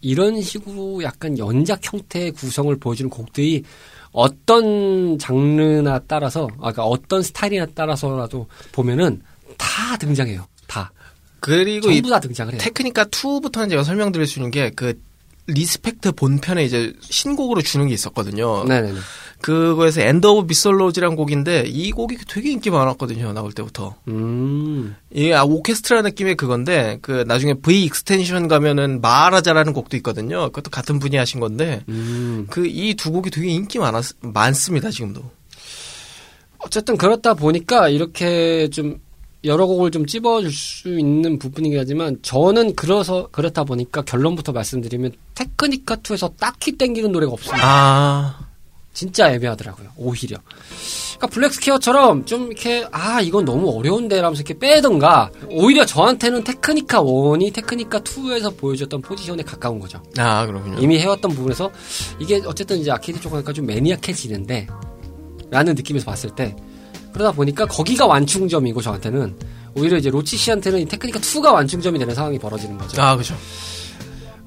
Speaker 1: 이런 식으로 약간 연작 형태의 구성을 보여주는 곡들이 어떤 장르나 따라서, 아까 그러니까 어떤 스타일이나 따라서라도 보면은 다 등장해요. 다.
Speaker 2: 그리고 이
Speaker 1: 전부 다 등장을 해요.
Speaker 2: Technika 2부터는 제가 설명드릴 수 있는 게 그 Respect 본편에 이제 신곡으로 주는 게 있었거든요.
Speaker 1: 네네네.
Speaker 2: 그거에서 End of Mythology란 곡인데 이 곡이 되게 인기 많았거든요. 나올 때부터.
Speaker 1: 음.
Speaker 2: 이게 아, 오케스트라 느낌의 그건데 그 나중에 V Extension 가면은 Maharajah라는 곡도 있거든요. 그것도 같은 분이 하신 건데
Speaker 1: 음.
Speaker 2: 그이 두 곡이 되게 인기 많았 많습니다 지금도.
Speaker 1: 어쨌든 그렇다 보니까 이렇게 좀 여러 곡을 좀 찝어줄 수 있는 부분이긴 하지만 저는 그래서 그렇다 보니까 결론부터 말씀드리면 Technika 2에서 딱히 땡기는 노래가 없습니다.
Speaker 2: 아
Speaker 1: 진짜 애매하더라고요. 오히려. 그러니까 Black Square처럼 좀 이렇게 아 이건 너무 어려운데 라면서 이렇게 빼던가 오히려 저한테는 Technika 1이 Technika 2에서 보여줬던 포지션에 가까운 거죠.
Speaker 2: 아, 그렇군요.
Speaker 1: 이미 해왔던 부분에서 이게 어쨌든 이제 아케이드 쪽 하니까 좀 maniac해지는데 라는 느낌에서 봤을 때 그러다 보니까 거기가 완충점이고 저한테는 오히려 이제 로치 씨한테는 이 Technika 2가 완충점이 되는 상황이 벌어지는 거죠.
Speaker 2: 아 그죠.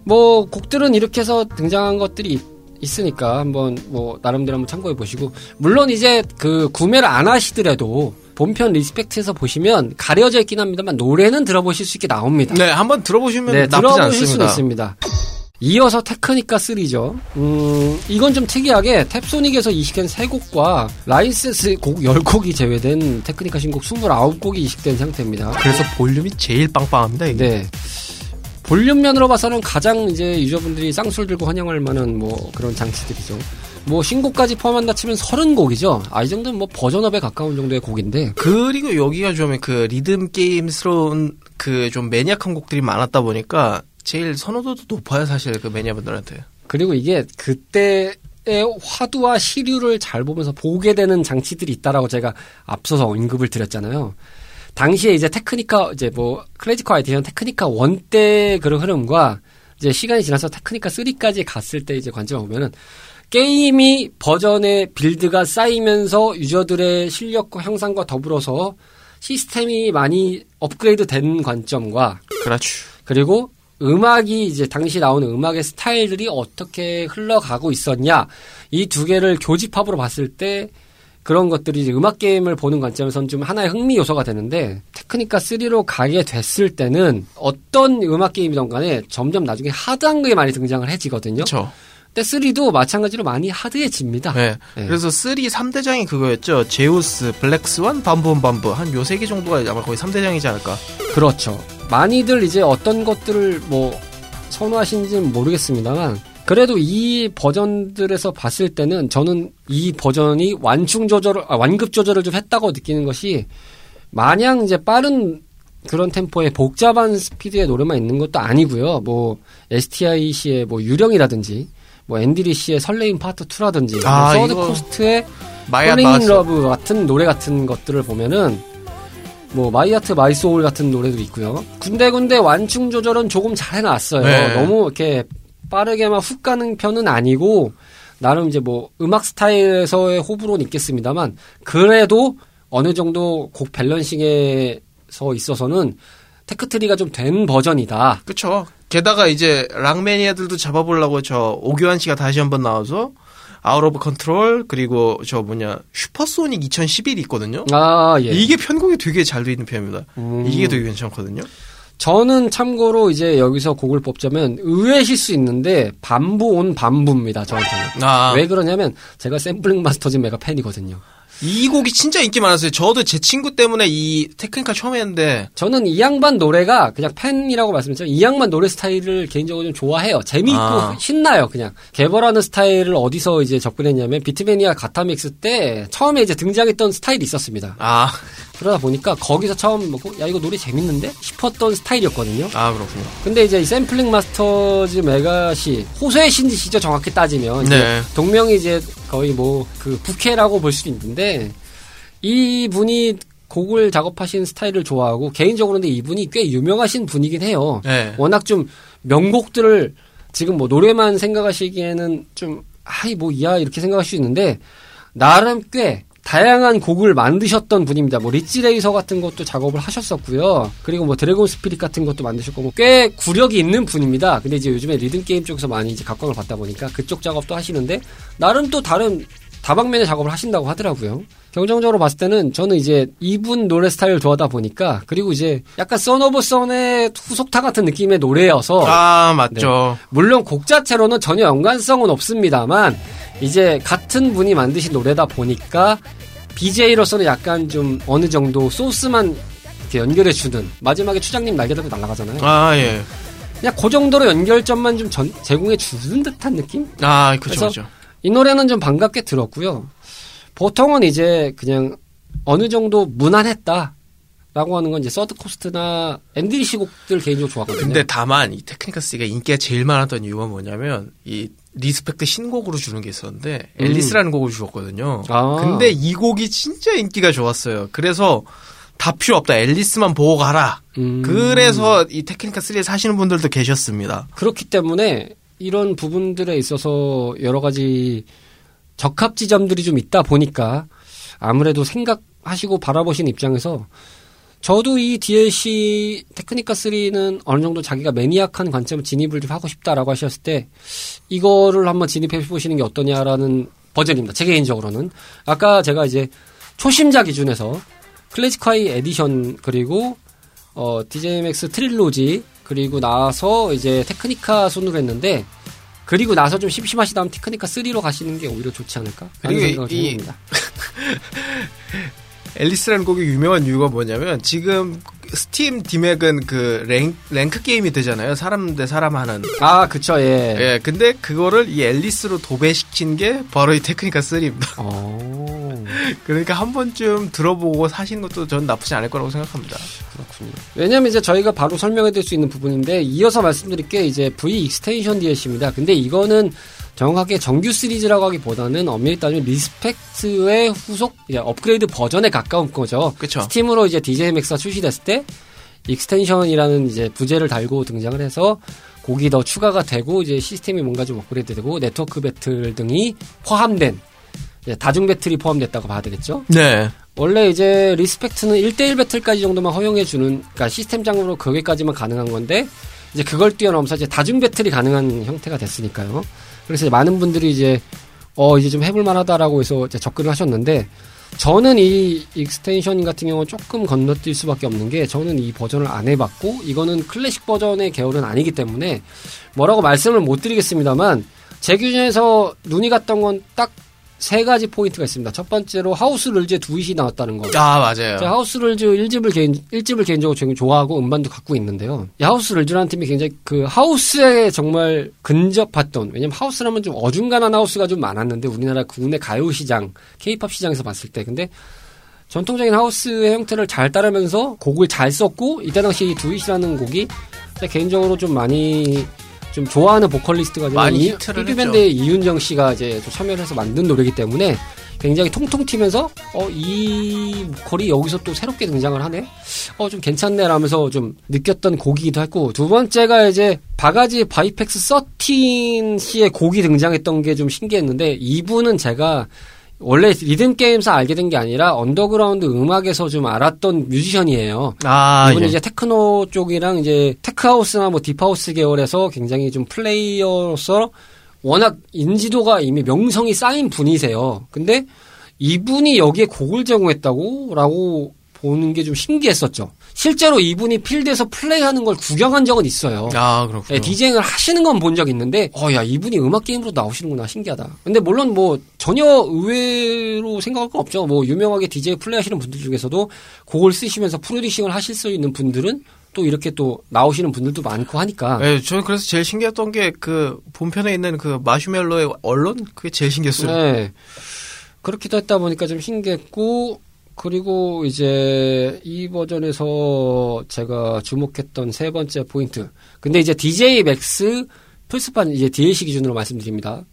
Speaker 1: 뭐 곡들은 이렇게 해서 등장한 것들이 있- 있으니까 한번 뭐 나름대로 한번 참고해 보시고 물론 이제 그 구매를 안 하시더라도 본편 Respect에서 보시면 가려져 있긴 합니다만 노래는 들어보실 수 있게 나옵니다.
Speaker 2: 네 한번 들어보시면
Speaker 1: 네,
Speaker 2: 나쁘지
Speaker 1: 들어보실 수는
Speaker 2: 않습니다.
Speaker 1: 있습니다. 이어서 Technika 3죠. 음, 이건 좀 특이하게 Tapsonic에서 이식된 3곡과 라이센스 곡 10곡이 제외된 Technika 신곡 29곡이 이식된 상태입니다.
Speaker 2: 그래서 볼륨이 제일 빵빵합니다. 이게.
Speaker 1: 네. 볼륨 면으로 봐서는 가장 이제 유저분들이 쌍술 들고 환영할 만한 뭐 그런 장치들이죠. 뭐 신곡까지 포함한다 치면 30곡이죠. 아, 이 정도는 뭐 버전업에 가까운 정도의 곡인데.
Speaker 2: 그리고 여기가 좀 그 리듬 게임스러운 그 좀 매니악한 곡들이 많았다 보니까 제일 선호도도 높아요 사실 그 매니아분들한테.
Speaker 1: 그리고 이게 그때의 화두와 시류를 잘 보면서 보게 되는 장치들이 있다라고 제가 앞서서 언급을 드렸잖아요. 당시에 이제 Technika 이제 뭐 Clazziquai Edition Technika 1때 그런 흐름과 이제 시간이 지나서 Technika 3까지 갔을 때 이제 관점을 보면은 게임이 버전의 build가 쌓이면서 유저들의 실력과 향상과 더불어서 시스템이 많이 업그레이드 된 관점과
Speaker 2: 그렇죠.
Speaker 1: 그리고 음악이 이제 당시 나오는 음악의 스타일들이 어떻게 흘러가고 있었냐 이 두 개를 교집합으로 봤을 때 그런 것들이 이제 음악 게임을 보는 관점에서는 좀 하나의 흥미 요소가 되는데 테크니카 3로 가게 됐을 때는 어떤 음악 게임이든 간에 점점 나중에 하드한 게 많이 등장을 해지거든요.
Speaker 2: 그렇죠.
Speaker 1: 근데 3도 마찬가지로 많이 하드해집니다.
Speaker 2: 네.
Speaker 1: 네.
Speaker 2: 그래서 3 3대장이 그거였죠. 제우스, 블랙스완, 밤밤밤부 한 요 세 개 정도가 아마 거의 3대장이지 않을까.
Speaker 1: 그렇죠. 많이들 이제 어떤 것들을 뭐 선호하시는지는 모르겠습니다만 그래도 이 버전들에서 봤을 때는 저는 이 버전이 완충 조절을 아, 완급 조절을 좀 했다고 느끼는 것이 마냥 이제 빠른 그런 템포의 복잡한 스피드의 노래만 있는 것도 아니고요. 뭐 STI 씨의 뭐 유령이라든지 뭐 ND Lee 씨의 설레임 파트 2라든지
Speaker 2: 아,
Speaker 1: 뭐 Third Coast의
Speaker 2: 나왔어.
Speaker 1: Love 같은 노래 같은 것들을 보면은 뭐 My Heart My Soul 같은 노래도 있고요. 군데군데 완충 조절은 조금 잘 해놨어요.
Speaker 2: 네.
Speaker 1: 너무 이렇게 빠르게만 훅 가는 편은 아니고 나름 이제 뭐 음악 스타일에서의 호불호는 있겠습니다만 그래도 어느 정도 곡 balancing에서 있어서는 tech tree가 좀 된 버전이다.
Speaker 2: 그쵸. 게다가 이제 락매니아들도 잡아보려고 저 오교환 씨가 다시 한번 나와서 Out of Control 그리고 저 뭐냐 SuperSonic 2011이 있거든요.
Speaker 1: 아 예.
Speaker 2: 이게 편곡이 되게 잘 돼 있는 편입니다.
Speaker 1: 음.
Speaker 2: 이게 되게 괜찮거든요.
Speaker 1: 저는 참고로 이제 여기서 곡을 뽑자면 의외실 수 있는데 Bamboo on Bamboo입니다. 저한테는.
Speaker 2: 아,
Speaker 1: 왜 그러냐면 제가 Sampling Masters MEGA 팬이거든요.
Speaker 2: 이 곡이 진짜 인기 많았어요. 저도 제 친구 때문에 이 Technika 처음 했는데
Speaker 1: 저는 이 양반 노래가 그냥 팬이라고 말씀드렸지만 이 양반 노래 스타일을 개인적으로 좀 좋아해요. 재미있고
Speaker 2: 아.
Speaker 1: 신나요. 그냥 개발하는 스타일을 어디서 이제 접근했냐면 beatmania GOTTAMIX 때 처음에 이제 등장했던 스타일이 있었습니다.
Speaker 2: 아,
Speaker 1: 그러다 보니까 거기서 처음 먹고 야 이거 노래 재밌는데 싶었던 스타일이었거든요.
Speaker 2: 아 그렇군요.
Speaker 1: 근데 이제 이 샘플링 마스터즈 메가시 호소의 신지시죠 정확히 따지면
Speaker 2: 네.
Speaker 1: 동명이 이제 거의 뭐 그 부캐라고 볼 수도 있는데 이 분이 곡을 작업하신 스타일을 좋아하고 개인적으로는 이분이 꽤 유명하신 분이긴 해요.
Speaker 2: 네.
Speaker 1: 워낙 좀 명곡들을 지금 뭐 노래만 생각하시기에는 좀 아이 뭐 이야 이렇게 생각할 수 있는데 나름 꽤 다양한 곡을 만드셨던 분입니다. 뭐 Ridge Racer 같은 것도 작업을 하셨었고요. 그리고 뭐 Dragon Spirit 같은 것도 만드셨고 뭐꽤 구력이 있는 분입니다. 근데 이제 요즘에 리듬 게임 쪽에서 많이 이제 각광을 받다 보니까 그쪽 작업도 하시는데 나름 또 다른 다방면의 작업을 하신다고 하더라고요. 결정적으로 봤을 때는 저는 이제 이분 노래 스타일을 좋아하다 보니까 그리고 이제 약간 Son of Sun의 후속타 같은 느낌의 노래여서
Speaker 2: 아 맞죠.
Speaker 1: 물론 곡 자체로는 전혀 연관성은 없습니다만 이제 같은 분이 만드신 노래다 보니까 BGA로서는 약간 좀 어느 정도 소스만 이렇게 연결해 주는 마지막에 추장님 날개 달고 날아가잖아요.
Speaker 2: 아 예.
Speaker 1: 그냥 그 정도로 연결점만 좀 전- 제공해 주는 듯한 느낌?
Speaker 2: 아 그죠
Speaker 1: 그래서
Speaker 2: 그죠.
Speaker 1: 이 노래는 좀 반갑게 들었고요. 보통은 이제 그냥 어느 정도 무난했다. 라고 하는 건 이제 Third Coast나 ND Lee 씨 곡들 개인적으로 좋아하거든요.
Speaker 2: 근데 다만 이 테크니카 스가 인기가 제일 많았던 이유가 뭐냐면 이 Respect 신곡으로 주는 게 있었는데
Speaker 1: 음.
Speaker 2: 앨리스라는 곡을 주었거든요.
Speaker 1: 아.
Speaker 2: 근데 이 곡이 진짜 인기가 좋았어요. 그래서 다 필요 없다. 앨리스만 보고 가라.
Speaker 1: 음.
Speaker 2: 그래서 이 Technika 3에 사시는 분들도 계셨습니다.
Speaker 1: 그렇기 때문에 이런 부분들에 있어서 여러 가지 적합 지점들이 좀 있다 보니까 아무래도 생각하시고 바라보시는 입장에서 저도 이 DLC Technika 3는 어느 정도 자기가 maniac한 관점을 진입을 좀 하고 싶다라고 하셨을 때 이거를 한번 진입해 보시는 게 어떠냐라는 버전입니다. 제 개인적으로는 아까 제가 이제 초심자 기준에서 클래식 에디션 그리고 어 DJMAX 트릴로지 그리고 나서 이제 테크니카 순으로 했는데 그리고 나서 좀 심심하시다면 테크니카 3로 가시는 게 오히려 좋지 않을까?
Speaker 2: 그리고
Speaker 1: 생각을
Speaker 2: 이-
Speaker 1: 해봅니다.
Speaker 2: 앨리스라는 곡이 유명한 이유가 뭐냐면 지금 스팀 디맥은 그 랭, 랭크 게임이 되잖아요. 사람 대 사람 하는.
Speaker 1: 아, 그쵸, 예.
Speaker 2: 예, 근데 그거를 이 앨리스로 도배시킨 게 바로 이 테크니카 3입니다.
Speaker 1: 어,
Speaker 2: 그러니까 한 번쯤 들어보고 사시는 것도 전 나쁘지 않을 거라고 생각합니다.
Speaker 1: 그렇군요. 왜냐면 이제 저희가 바로 설명해 드릴 수 있는 부분인데, 이어서 말씀드릴 게 이제 V 익스텐션 DLC입니다. 근데 이거는 정확하게 정규 시리즈라고 하기보다는 엄밀히 따지면 리스펙트의 후속, 이제 업그레이드 버전에 가까운 거죠.
Speaker 2: 그쵸.
Speaker 1: 스팀으로 이제 DJ 맥스가 출시됐을 때 익스텐션이라는 이제 부제를 달고 등장을 해서 곡이 더 추가가 되고 이제 시스템이 뭔가 좀 업그레이드되고 네트워크 배틀 등이 포함된 이제 다중 배틀이 포함됐다고 봐야 되겠죠.
Speaker 2: 네.
Speaker 1: 원래 이제 리스펙트는 1대1 배틀까지 정도만 허용해 주는 그러니까 시스템상으로 거기까지만 가능한 건데 이제 그걸 뛰어넘어서 이제 다중 배틀이 가능한 형태가 됐으니까요. 그래서 많은 분들이 이제 어 이제 좀 해볼 만하다라고 해서 이제 접근을 하셨는데 저는 이 익스텐션 같은 경우는 조금 건너뛸 수밖에 없는 게 저는 이 버전을 안 해봤고 이거는 클래식 버전의 계열은 아니기 때문에 뭐라고 말씀을 못 드리겠습니다만 제 기준에서 눈이 갔던 건 딱 세 가지 포인트가 있습니다. 첫 번째로 하우스 룰즈의 두잇이 나왔다는 거.
Speaker 2: 아, 맞아요.
Speaker 1: 제가 하우스 룰즈 1집을 개인, 1집을 개인적으로 굉장히 좋아하고 음반도 갖고 있는데요. 이 하우스 룰즈라는 팀이 굉장히 그 하우스에 정말 근접했던, 왜냐면 하우스라면 좀 어중간한 하우스가 좀 많았는데 우리나라 국내 가요 시장, 케이팝 시장에서 봤을 때. 근데 전통적인 하우스의 형태를 잘 따르면서 곡을 잘 썼고, 이때 당시 이 두잇이라는 곡이 개인적으로 좀 많이 좀 좋아하는 보컬리스트가
Speaker 2: 많이
Speaker 1: 이-
Speaker 2: 히트를
Speaker 1: 삐삐밴드의 이윤정 씨가 이제 좀 참여를 해서 만든 노래이기 때문에 굉장히 통통 튀면서 어 이 보컬이 여기서 또 새롭게 등장을 하네. 어 좀 괜찮네 라면서 좀 느꼈던 곡이기도 했고 두 번째가 이제 바가지 바이펙스써틴 씨의 곡이 등장했던 게 좀 신기했는데 이분은 제가 원래 리듬 게임서 알게 된 게 아니라 언더그라운드 음악에서 좀 알았던 뮤지션이에요.
Speaker 2: 아,
Speaker 1: 이분은
Speaker 2: 예.
Speaker 1: 이제 테크노 쪽이랑 이제 테크하우스나 뭐 딥하우스 계열에서 굉장히 좀 플레이어로서 워낙 인지도가 이미 명성이 쌓인 분이세요. 근데 이분이 여기에 곡을 제공했다고? 라고 보는 게 좀 신기했었죠. 실제로 이분이 필드에서 플레이하는 걸 구경한 적은 있어요.
Speaker 2: 아, 그렇군요.
Speaker 1: 네, 디제잉을 하시는 건 본 적 있는데, 어, 야, 이분이 음악 게임으로 나오시는구나. 신기하다. 근데 물론 뭐, 전혀 의외로 생각할 건 없죠. 뭐, 유명하게 디제이 플레이 하시는 분들 중에서도 곡을 쓰시면서 프로듀싱을 하실 수 있는 분들은 또 이렇게 또 나오시는 분들도 많고 하니까.
Speaker 2: 네, 저는 그래서 제일 신기했던 게 그 본편에 있는 그 마시멜로의 Alone 그게 제일 신기했어요.
Speaker 1: 네. 그렇기도 했다 보니까 좀 신기했고, 그리고 이제 이 버전에서 제가 주목했던 세 번째 포인트. 근데 이제 DJ 맥스 플스판 이제 DLC 기준으로 말씀드립니다.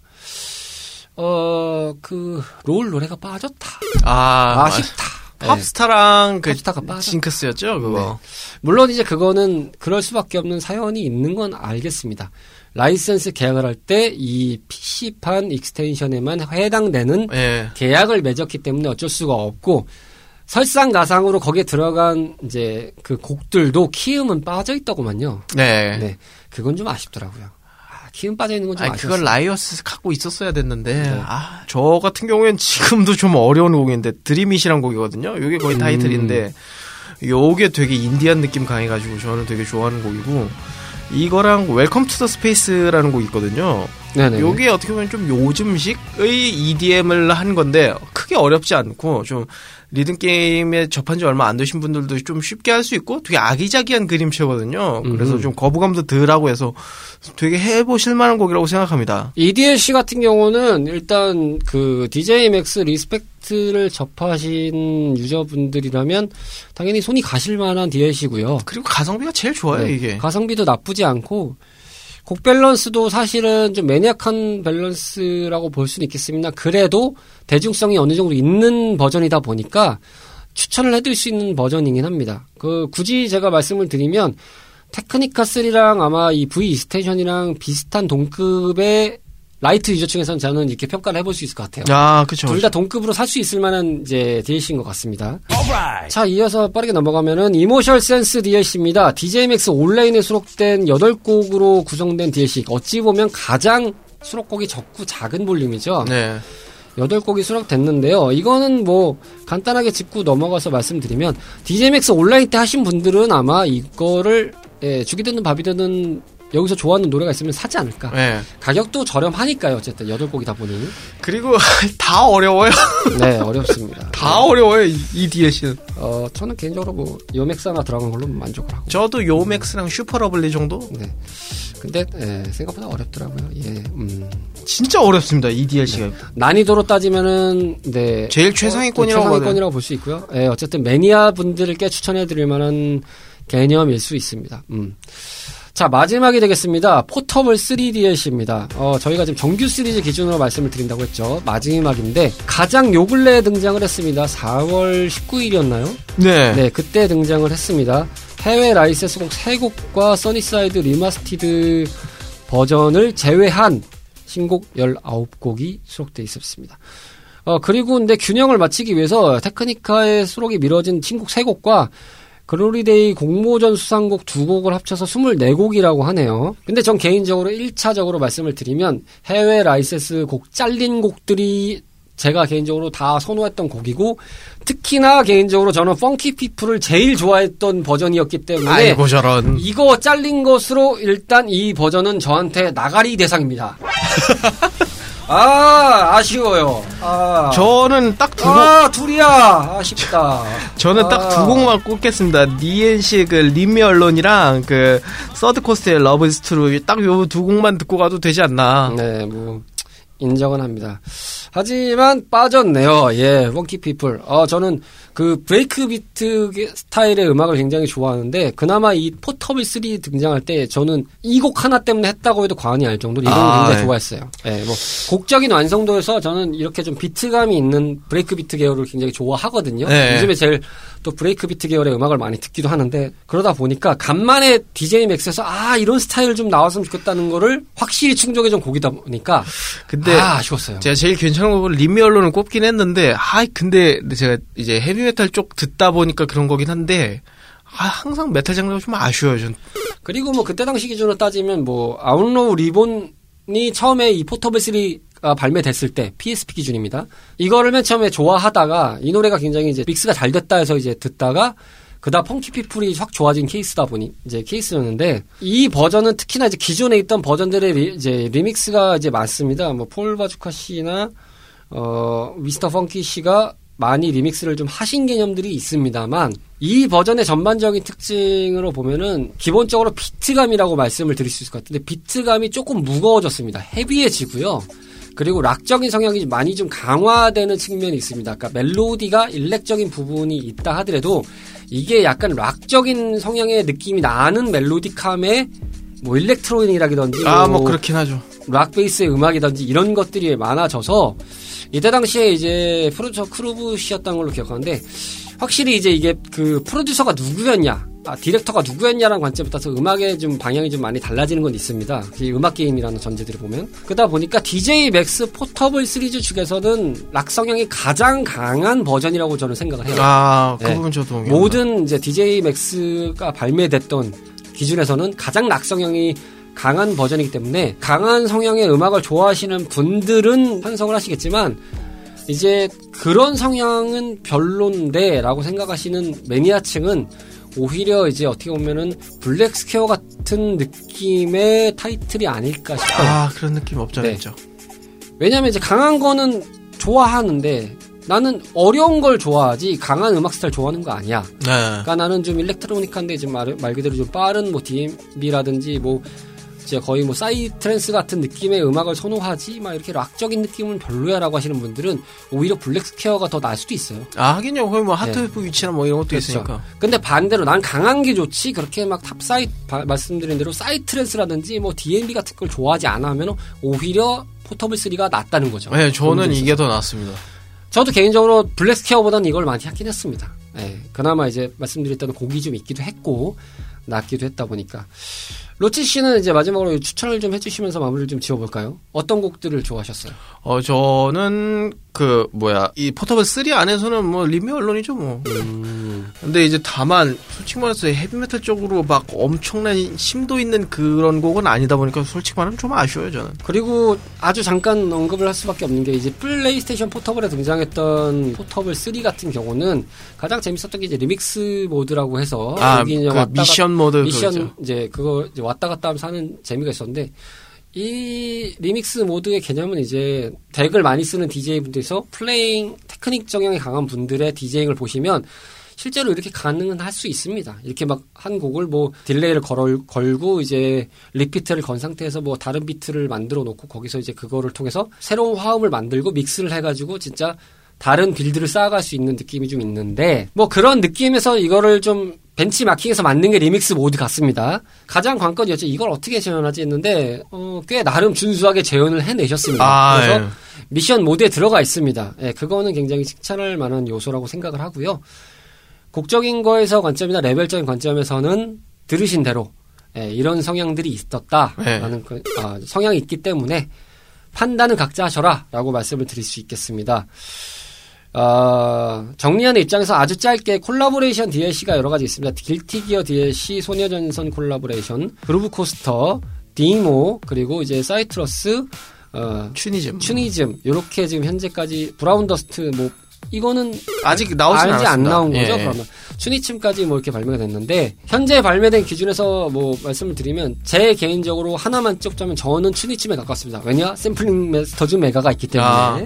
Speaker 1: 어, 그, 롤 노래가 빠졌다.
Speaker 2: 아,
Speaker 1: 아쉽다. 네.
Speaker 2: 팝스타랑 그
Speaker 1: 팝스타가 빠져.
Speaker 2: 징크스였죠, 그거.
Speaker 1: 물론 이제 그거는 그럴 수밖에 없는 사연이 있는 건 알겠습니다. 라이센스 계약을 할 때 이 PC판 익스텐션에만 해당되는
Speaker 2: 예.
Speaker 1: 계약을 맺었기 때문에 어쩔 수가 없고 설상가상으로 거기에 들어간 이제 그 곡들도 키음은 빠져 있더구만요.
Speaker 2: 네.
Speaker 1: 네, 그건 좀 아쉽더라고요. 아, 키음 빠져 있는 건 좀
Speaker 2: 아니,
Speaker 1: 아쉬웠어요.
Speaker 2: 그걸 라이센스 갖고 있었어야 됐는데,
Speaker 1: 네.
Speaker 2: 아, 저 같은 경우엔 지금도 좀 어려운 곡인데, Dream it이란 곡이거든요? 요게 거의
Speaker 1: 음.
Speaker 2: 타이틀인데, 요게 되게 인디안 느낌 강해가지고 저는 되게 좋아하는 곡이고, 이거랑 Welcome to the Space라는 곡이 있거든요.
Speaker 1: 네네.
Speaker 2: 요게 어떻게 보면 좀 요즘식의 EDM을 한 건데 크게 어렵지 않고 좀 리듬 게임에 접한 지 얼마 안 되신 분들도 좀 쉽게 할 수 있고 되게 아기자기한 그림체거든요. 그래서
Speaker 1: 음흠.
Speaker 2: 좀 거부감도 덜하고 해서 되게 해보실 만한 곡이라고 생각합니다.
Speaker 1: 이 DLC 같은 경우는 일단 그 DJ 맥스 리스펙트를 접하신 유저분들이라면 당연히 손이 가실 만한 DLC고요.
Speaker 2: 그리고 가성비가 제일 좋아요
Speaker 1: 네,
Speaker 2: 이게.
Speaker 1: 가성비도 나쁘지 않고 곡 밸런스도 사실은 좀 매니악한 밸런스라고 볼 수는 있겠습니다. 그래도 대중성이 어느 정도 있는 버전이다 보니까 추천을 해드릴 수 있는 버전이긴 합니다. 그 굳이 제가 말씀을 드리면 테크니카 3랑 아마 이 V 익스텐션이랑 비슷한 동급의 라이트 유저 층에서는 저는 이렇게 평가를 해볼 수 있을 것 같아요.
Speaker 2: 아 그쵸.
Speaker 1: 둘 다 동급으로 살 수 있을 만한 이제 DLC인 것 같습니다. 자, 이어서 빠르게 넘어가면은 이모셔널 센스 DLC입니다. DJ 맥스 온라인에 수록된 8곡으로 구성된 DLC. 어찌 보면 가장 수록곡이 적고 작은 볼륨이죠.
Speaker 2: 네.
Speaker 1: 여덟 곡이 수록됐는데요. 이거는 뭐 간단하게 짚고 넘어가서 말씀드리면 DJ 맥스 온라인 때 하신 분들은 아마 이거를 예, 죽이 되든 밥이 되든 여기서 좋아하는 노래가 있으면 사지 않을까.
Speaker 2: 네.
Speaker 1: 가격도 저렴하니까요. 어쨌든 여덟 곡이다 보니.
Speaker 2: 그리고 다 어려워요.
Speaker 1: 네, 어렵습니다.
Speaker 2: 다 어려워요. 이, 이 DLC는.
Speaker 1: 어, 저는 개인적으로 뭐 요맥스 하나 들어간 걸로 만족을 하고.
Speaker 2: 저도 요맥스랑 슈퍼러블리 정도?
Speaker 1: 네. 근데 예, 생각보다 어렵더라고요. 예. 음.
Speaker 2: 진짜 어렵습니다. 이 DLC가.
Speaker 1: 난이도로 따지면은 네.
Speaker 2: 제일 최상위권이라고
Speaker 1: 어, 최상위권이라고 볼 수 있고요. 예, 어쨌든 매니아 분들께 추천해 드릴 만한 개념일 수 있습니다. 음. 자, 마지막이 되겠습니다. 포터블 3DLC입니다. 어, 저희가 지금 정규 시리즈 기준으로 말씀을 드린다고 했죠. 마지막인데, 가장 요 근래에 등장을 했습니다. 4월 19일이었나요?
Speaker 2: 네.
Speaker 1: 네, 그때 등장을 했습니다. 해외 라이센스 곡 3곡과 Sunny Side remastered 버전을 제외한 신곡 19곡이 수록되어 있었습니다. 어, 그리고 근데 균형을 맞추기 위해서 Technika의 수록이 미뤄진 신곡 3곡과 Glory Day 공모전 수상곡 두 곡을 합쳐서 24곡이라고 하네요. 근데 전 개인적으로 1차적으로 말씀을 드리면 해외 라이센스 곡 잘린 곡들이 제가 개인적으로 다 선호했던 곡이고 특히나 개인적으로 저는 Funky People을 제일 좋아했던 버전이었기 때문에
Speaker 2: 아이고 저런.
Speaker 1: 이거 잘린 것으로 일단 이 버전은 저한테 나가리 대상입니다. 아 아쉬워요. 아,
Speaker 2: 저는 딱 두 곡,
Speaker 1: 아 둘이야 아쉽다.
Speaker 2: 저는 딱두
Speaker 1: 아.
Speaker 2: 곡만 꼽겠습니다. NieN 씨의 그 Leave Me Alone이랑 그 3rd Coast의 Love is True 딱 요 두 곡만 듣고 가도 되지 않나.
Speaker 1: 네, 뭐 인정은 합니다. 하지만 빠졌네요. 예, Funky People. 어, 저는 그 break beat 스타일의 음악을 굉장히 좋아하는데 그나마 이 Portable 3 등장할 때 저는 이 곡 하나 때문에 했다고 해도 과언이 아닐 정도로 이런 걸
Speaker 2: 아,
Speaker 1: 굉장히
Speaker 2: 네.
Speaker 1: 좋아했어요. 예, 뭐 곡적인 완성도에서 저는 이렇게 좀 비트감이 있는 break beat 계열을 굉장히 좋아하거든요.
Speaker 2: 네.
Speaker 1: 요즘에 제일 또 break beat 계열의 음악을 많이 듣기도 하는데 그러다 보니까 간만에 DJ MAX에서 아 이런 스타일 좀 나왔으면 좋겠다는 거를 확실히 충족해 준 곡이다 보니까
Speaker 2: 근데
Speaker 1: 아 아쉬웠어요.
Speaker 2: 제가 제일 괜찮은 곡을 Leave Me Alone을 꼽긴 했는데, 아 근데 제가 이제 헤비 메탈 쪽 듣다 보니까 그런 거긴 한데, 아 항상 메탈 장르가 좀 아쉬워요. 전.
Speaker 1: 그리고 뭐 그때 당시 기준으로 따지면 뭐 Outlaw Reborn이 처음에 이 Portable 3가 발매됐을 때 PSP 기준입니다. 이거를 맨 처음에 좋아하다가 이 노래가 굉장히 이제 믹스가 잘 됐다 해서 이제 듣다가 그다 Funky People이 확 좋아진 케이스다 보니 이제 케이스였는데 이 버전은 특히나 이제 기존에 있던 버전들의 리, 이제 리믹스가 이제 많습니다. 뭐 Paul Bazooka 씨나 어 Mr. Funky 씨가 많이 리믹스를 좀 하신 개념들이 있습니다만 이 버전의 전반적인 특징으로 보면은 기본적으로 비트감이라고 말씀을 드릴 수 있을 것 같은데 비트감이 조금 무거워졌습니다. heavy해지고요. 그리고 락적인 성향이 많이 좀 강화되는 측면이 있습니다. 그러니까 멜로디가 일렉적인 부분이 있다 하더라도 이게 약간 락적인 성향의 느낌이 나는 멜로디감의 뭐 electronic이라든지
Speaker 2: 아뭐 그렇긴 하죠.
Speaker 1: 락 베이스의 음악이든지 이런 것들이 많아져서 이때 당시에 이제 프로듀서 Croove 씨였던 걸로 기억하는데 확실히 이제 이게 그 프로듀서가 누구였냐, 아, 디렉터가 누구였냐라는 관점에 따라서 음악의 좀 방향이 좀 많이 달라지는 건 있습니다. 이 음악 게임이라는 전제들을 보면 그러다 보니까 DJ MAX Portable 시리즈 중에서는 락 성향이 가장 강한 버전이라고 저는 생각을 해요.
Speaker 2: 아, 그
Speaker 1: 네.
Speaker 2: 부분 저도.
Speaker 1: 모든 이제 DJ MAX가 발매됐던 기준에서는 가장 락 성향이 강한 버전이기 때문에 강한 성향의 음악을 좋아하시는 분들은 찬성을 하시겠지만 이제 그런 성향은 별론데 라고 생각하시는 매니아층은 오히려 이제 어떻게 보면은 Black Square 같은 느낌의 타이틀이 아닐까 싶어요.
Speaker 2: 아, 그런 느낌 않아
Speaker 1: 네. 왜냐면 이제 강한 거는 좋아하는데 나는 어려운 걸 좋아하지 강한 음악 스타일 좋아하는 거 아니야.
Speaker 2: 네.
Speaker 1: 그러니까 나는 좀 electronic한데 지금 말, 말 그대로 좀 빠른 뭐 DnB라든지 뭐 이제 거의 뭐 psytrance 같은 느낌의 음악을 선호하지 막 이렇게 락적인 느낌은 별로야라고 하시는 분들은 오히려 Black Square가 더 나을 수도 있어요.
Speaker 2: 아, 하긴요. 거기 뭐 Heart of Witch나 뭐 이런 것도
Speaker 1: 그렇죠.
Speaker 2: 있으니까.
Speaker 1: 근데 반대로 난 강한 게 좋지 그렇게 막 탑 psy 바- 말씀드린 대로 psytrance라든지 뭐 DnB 같은 걸 좋아하지 않아 하면 오히려 Portable 3가 낫다는 거죠.
Speaker 2: 네, 저는 이게 더 낫습니다.
Speaker 1: 저도 개인적으로 Black Square보다는 이걸 많이 하긴 했습니다. 예, 그나마 이제 말씀드렸던 곡이 좀 있기도 했고 낫기도 했다 보니까 로치 씨는 이제 마지막으로 추천을 좀 해주시면서 마무리를 좀 지어볼까요? 어떤 곡들을 좋아하셨어요?
Speaker 2: 어 저는 그 뭐야 이 Portable 3 안에서는 뭐 Leave Me Alone이죠 뭐.
Speaker 1: 음,
Speaker 2: 근데 이제 다만 솔직히 말해서 헤비메탈 쪽으로 막 엄청난 심도 있는 그런 곡은 아니다 보니까 솔직히 말하면 좀 아쉬워요 저는.
Speaker 1: 그리고 아주 잠깐 언급을 할 수밖에 없는 게 이제 플레이스테이션 Portable에 등장했던 Portable 3 같은 경우는 가장 재밌었던 게 이제 리믹스 모드라고 해서
Speaker 2: 아, 그 미션 모드
Speaker 1: 미션
Speaker 2: 그거죠.
Speaker 1: 이제 그거 이제 왔다 갔다 하면서 하는 재미가 있었는데 이 리믹스 모드의 개념은 이제 deck을 많이 쓰는 DJ 분들에서 playing 테크닉 정형이 강한 분들의 DJing을 보시면 실제로 이렇게 가능은 할 수 있습니다. 이렇게 막 한 곡을 뭐 delay를 걸, 걸고 이제 repeat를 건 상태에서 뭐 다른 비트를 만들어 놓고 거기서 이제 그거를 통해서 새로운 화음을 만들고 믹스를 해가지고 진짜 다른 빌드를 쌓아갈 수 있는 느낌이 좀 있는데 뭐 그런 느낌에서 이거를 좀 벤치마킹해서 만든 게 리믹스 모드 같습니다. 가장 관건이었죠. 이걸 어떻게 재현하지 했는데 어, 꽤 나름 준수하게 재현을 해내셨습니다.
Speaker 2: 아,
Speaker 1: 그래서
Speaker 2: 예.
Speaker 1: 미션 모드에 들어가 있습니다. 예, 그거는 굉장히 칭찬할 만한 요소라고 생각을 하고요. 곡적인 거에서 관점이나 레벨적인 관점에서는 들으신 대로 예, 이런 성향들이 있었다라는 그, 아, 성향이 있기 때문에 판단은 각자 하셔라라고 말씀을 드릴 수 있겠습니다. 어, 정리하는 입장에서 아주 짧게 collaboration DLC가 여러 가지 있습니다. Guilty Gear DLC, 소녀전선 collaboration, Groove Coaster, Deemo, 그리고 이제 Cytus, 어, Chunithm. Chunithm, 요렇게 지금 현재까지 Brown Dust, 뭐, 이거는
Speaker 2: 아직 나오진
Speaker 1: 아직 안. 나온 거죠,
Speaker 2: 예.
Speaker 1: 그러면. Chunithm까지 뭐 이렇게 발매가 됐는데, 현재 발매된 기준에서 뭐 말씀을 드리면, 제 개인적으로 하나만 찍자면 저는 춘이침에 가깝습니다. 왜냐? Sampling Masters MEGA가 있기 때문에.
Speaker 2: 아.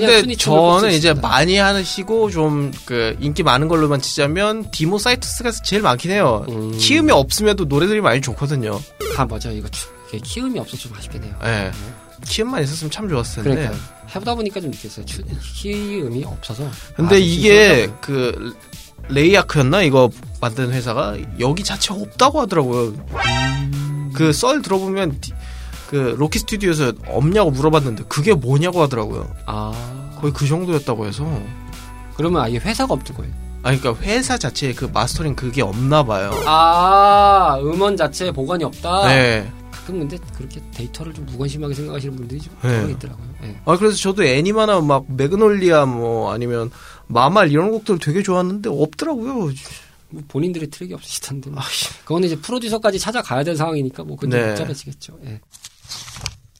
Speaker 2: 근데 저는
Speaker 1: 수
Speaker 2: 이제. 많이 하시고 좀 그 인기 많은 걸로만 치자면 디모 사이트스가 제일 많긴 해요.
Speaker 1: 음.
Speaker 2: 키움이 없음에도 노래들이 많이 좋거든요.
Speaker 1: 아, 맞아. 이거 키움이 없어서 좀 아쉽긴 해요.
Speaker 2: 예. 키움만 있었으면 참 좋았을 텐데.
Speaker 1: 그러니까 해보다 보니까 좀 느꼈어요. 추- 키움이 없어서.
Speaker 2: 근데
Speaker 1: 아,
Speaker 2: 이게 좀그 레이아크였나 이거 만든 회사가 여기 자체 없다고 하더라고요.
Speaker 1: 음.
Speaker 2: 그썰 들어보면 디- 그 로키 스튜디오에서 없냐고 물어봤는데 그게 뭐냐고 하더라고요.
Speaker 1: 아,
Speaker 2: 거의 그 정도였다고 해서.
Speaker 1: 그러면 아예 회사가 없는 거예요.
Speaker 2: 아 그러니까 회사 자체에 그 mastering 그게 없나 봐요.
Speaker 1: 아, 음원 자체에 보관이 없다?
Speaker 2: 네.
Speaker 1: 가끔 근데 그렇게 데이터를 좀 무관심하게 생각하시는 분들이 좀
Speaker 2: 네.
Speaker 1: 있더라고요. 예.
Speaker 2: 아 그래서 저도 애니마나 막 매그놀리아 뭐 아니면 마말 이런 곡들 되게 좋았는데 없더라고요.
Speaker 1: 뭐 본인들의 트랙이 없으시던데. 뭐.
Speaker 2: 아, 씨.
Speaker 1: 그건 이제 프로듀서까지 찾아가야 될 상황이니까 뭐 그게
Speaker 2: 네.
Speaker 1: 복잡해지겠죠. 예.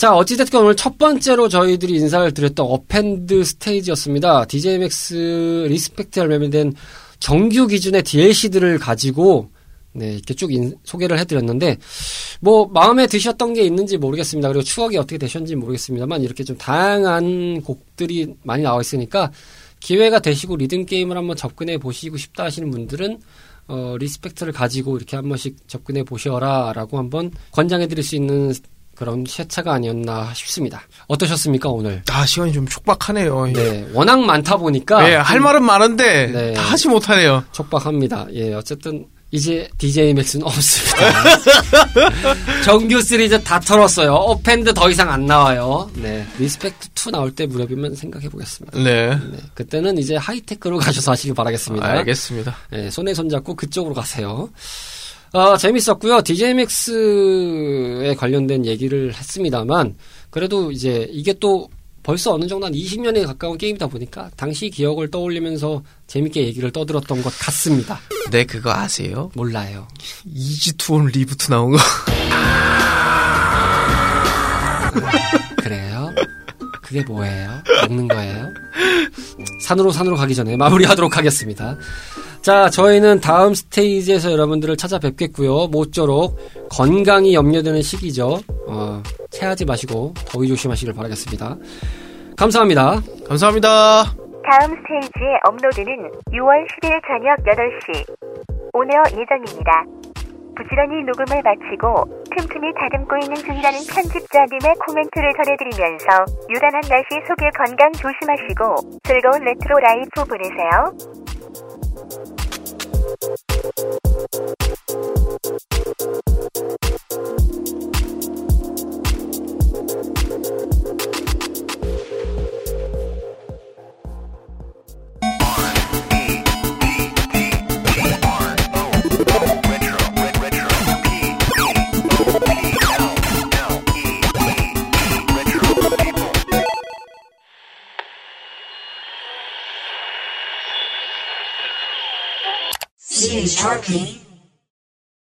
Speaker 1: 자, 어찌됐건 오늘 첫 번째로 저희들이 인사를 드렸던 append 스테이지였습니다. DJMAX RESPECT 발매된 정규 기준의 DLC들을 가지고 네, 이렇게 쭉 인- 소개를 해드렸는데, 뭐, 마음에 드셨던 게 있는지 모르겠습니다. 그리고 추억이 어떻게 되셨는지 모르겠습니다만, 이렇게 좀 다양한 곡들이 많이 나와 있으니까, 기회가 되시고 리듬게임을 한번 접근해 보시고 싶다 하시는 분들은, 어, RESPECT를 가지고 이렇게 한 번씩 접근해 보셔라, 라고 한번 권장해 드릴 수 있는 그런 회차가 아니었나 싶습니다. 어떠셨습니까, 오늘?
Speaker 2: 아 시간이 좀 촉박하네요.
Speaker 1: 네, 워낙 많다 보니까.
Speaker 2: 예, 할 말은 많은데
Speaker 1: 네.
Speaker 2: 다 하지 못하네요.
Speaker 1: 촉박합니다. 예, 어쨌든 이제 DJMAX는 없습니다. 정규 시리즈 다 털었어요. Append 더 이상 안 나와요. 네, RESPECT 2 나올 때 무렵이면 생각해 보겠습니다.
Speaker 2: 네.
Speaker 1: 네, 그때는 이제 하이테크로 가셔서 하시길 바라겠습니다.
Speaker 2: 알겠습니다.
Speaker 1: 네, 손에 손 잡고 그쪽으로 가세요. 어, 재밌었고요. DJMAX에 관련된 얘기를 했습니다만 그래도 이제 이게 또 벌써 어느 정도 한 20년에 가까운 게임이다 보니까 당시 기억을 떠올리면서 재밌게 얘기를 떠들었던 것 같습니다.
Speaker 2: 네, 그거 아세요?
Speaker 1: 몰라요.
Speaker 2: EZ2ON REBOOT 나온 거.
Speaker 1: 그래요? 그게 뭐예요? 먹는 거예요? 산으로 산으로 가기 전에 마무리하도록 하겠습니다. 자, 저희는 다음 스테이지에서 여러분들을 찾아뵙겠고요. 모쪼록 건강이 염려되는 시기죠. 어, 체하지 마시고 더위 조심하시길 바라겠습니다. 감사합니다.
Speaker 2: 감사합니다.
Speaker 5: 다음 스테이지의 업로드는 6월 10일 저녁 8시 오픈 예정입니다. 부지런히 녹음을 마치고 틈틈이 다듬고 있는 중이라는 편집자님의 코멘트를 전해드리면서 요란한 날씨 속에 건강 조심하시고 즐거운 레트로 life 보내세요.
Speaker 6: Thank you. He's talking.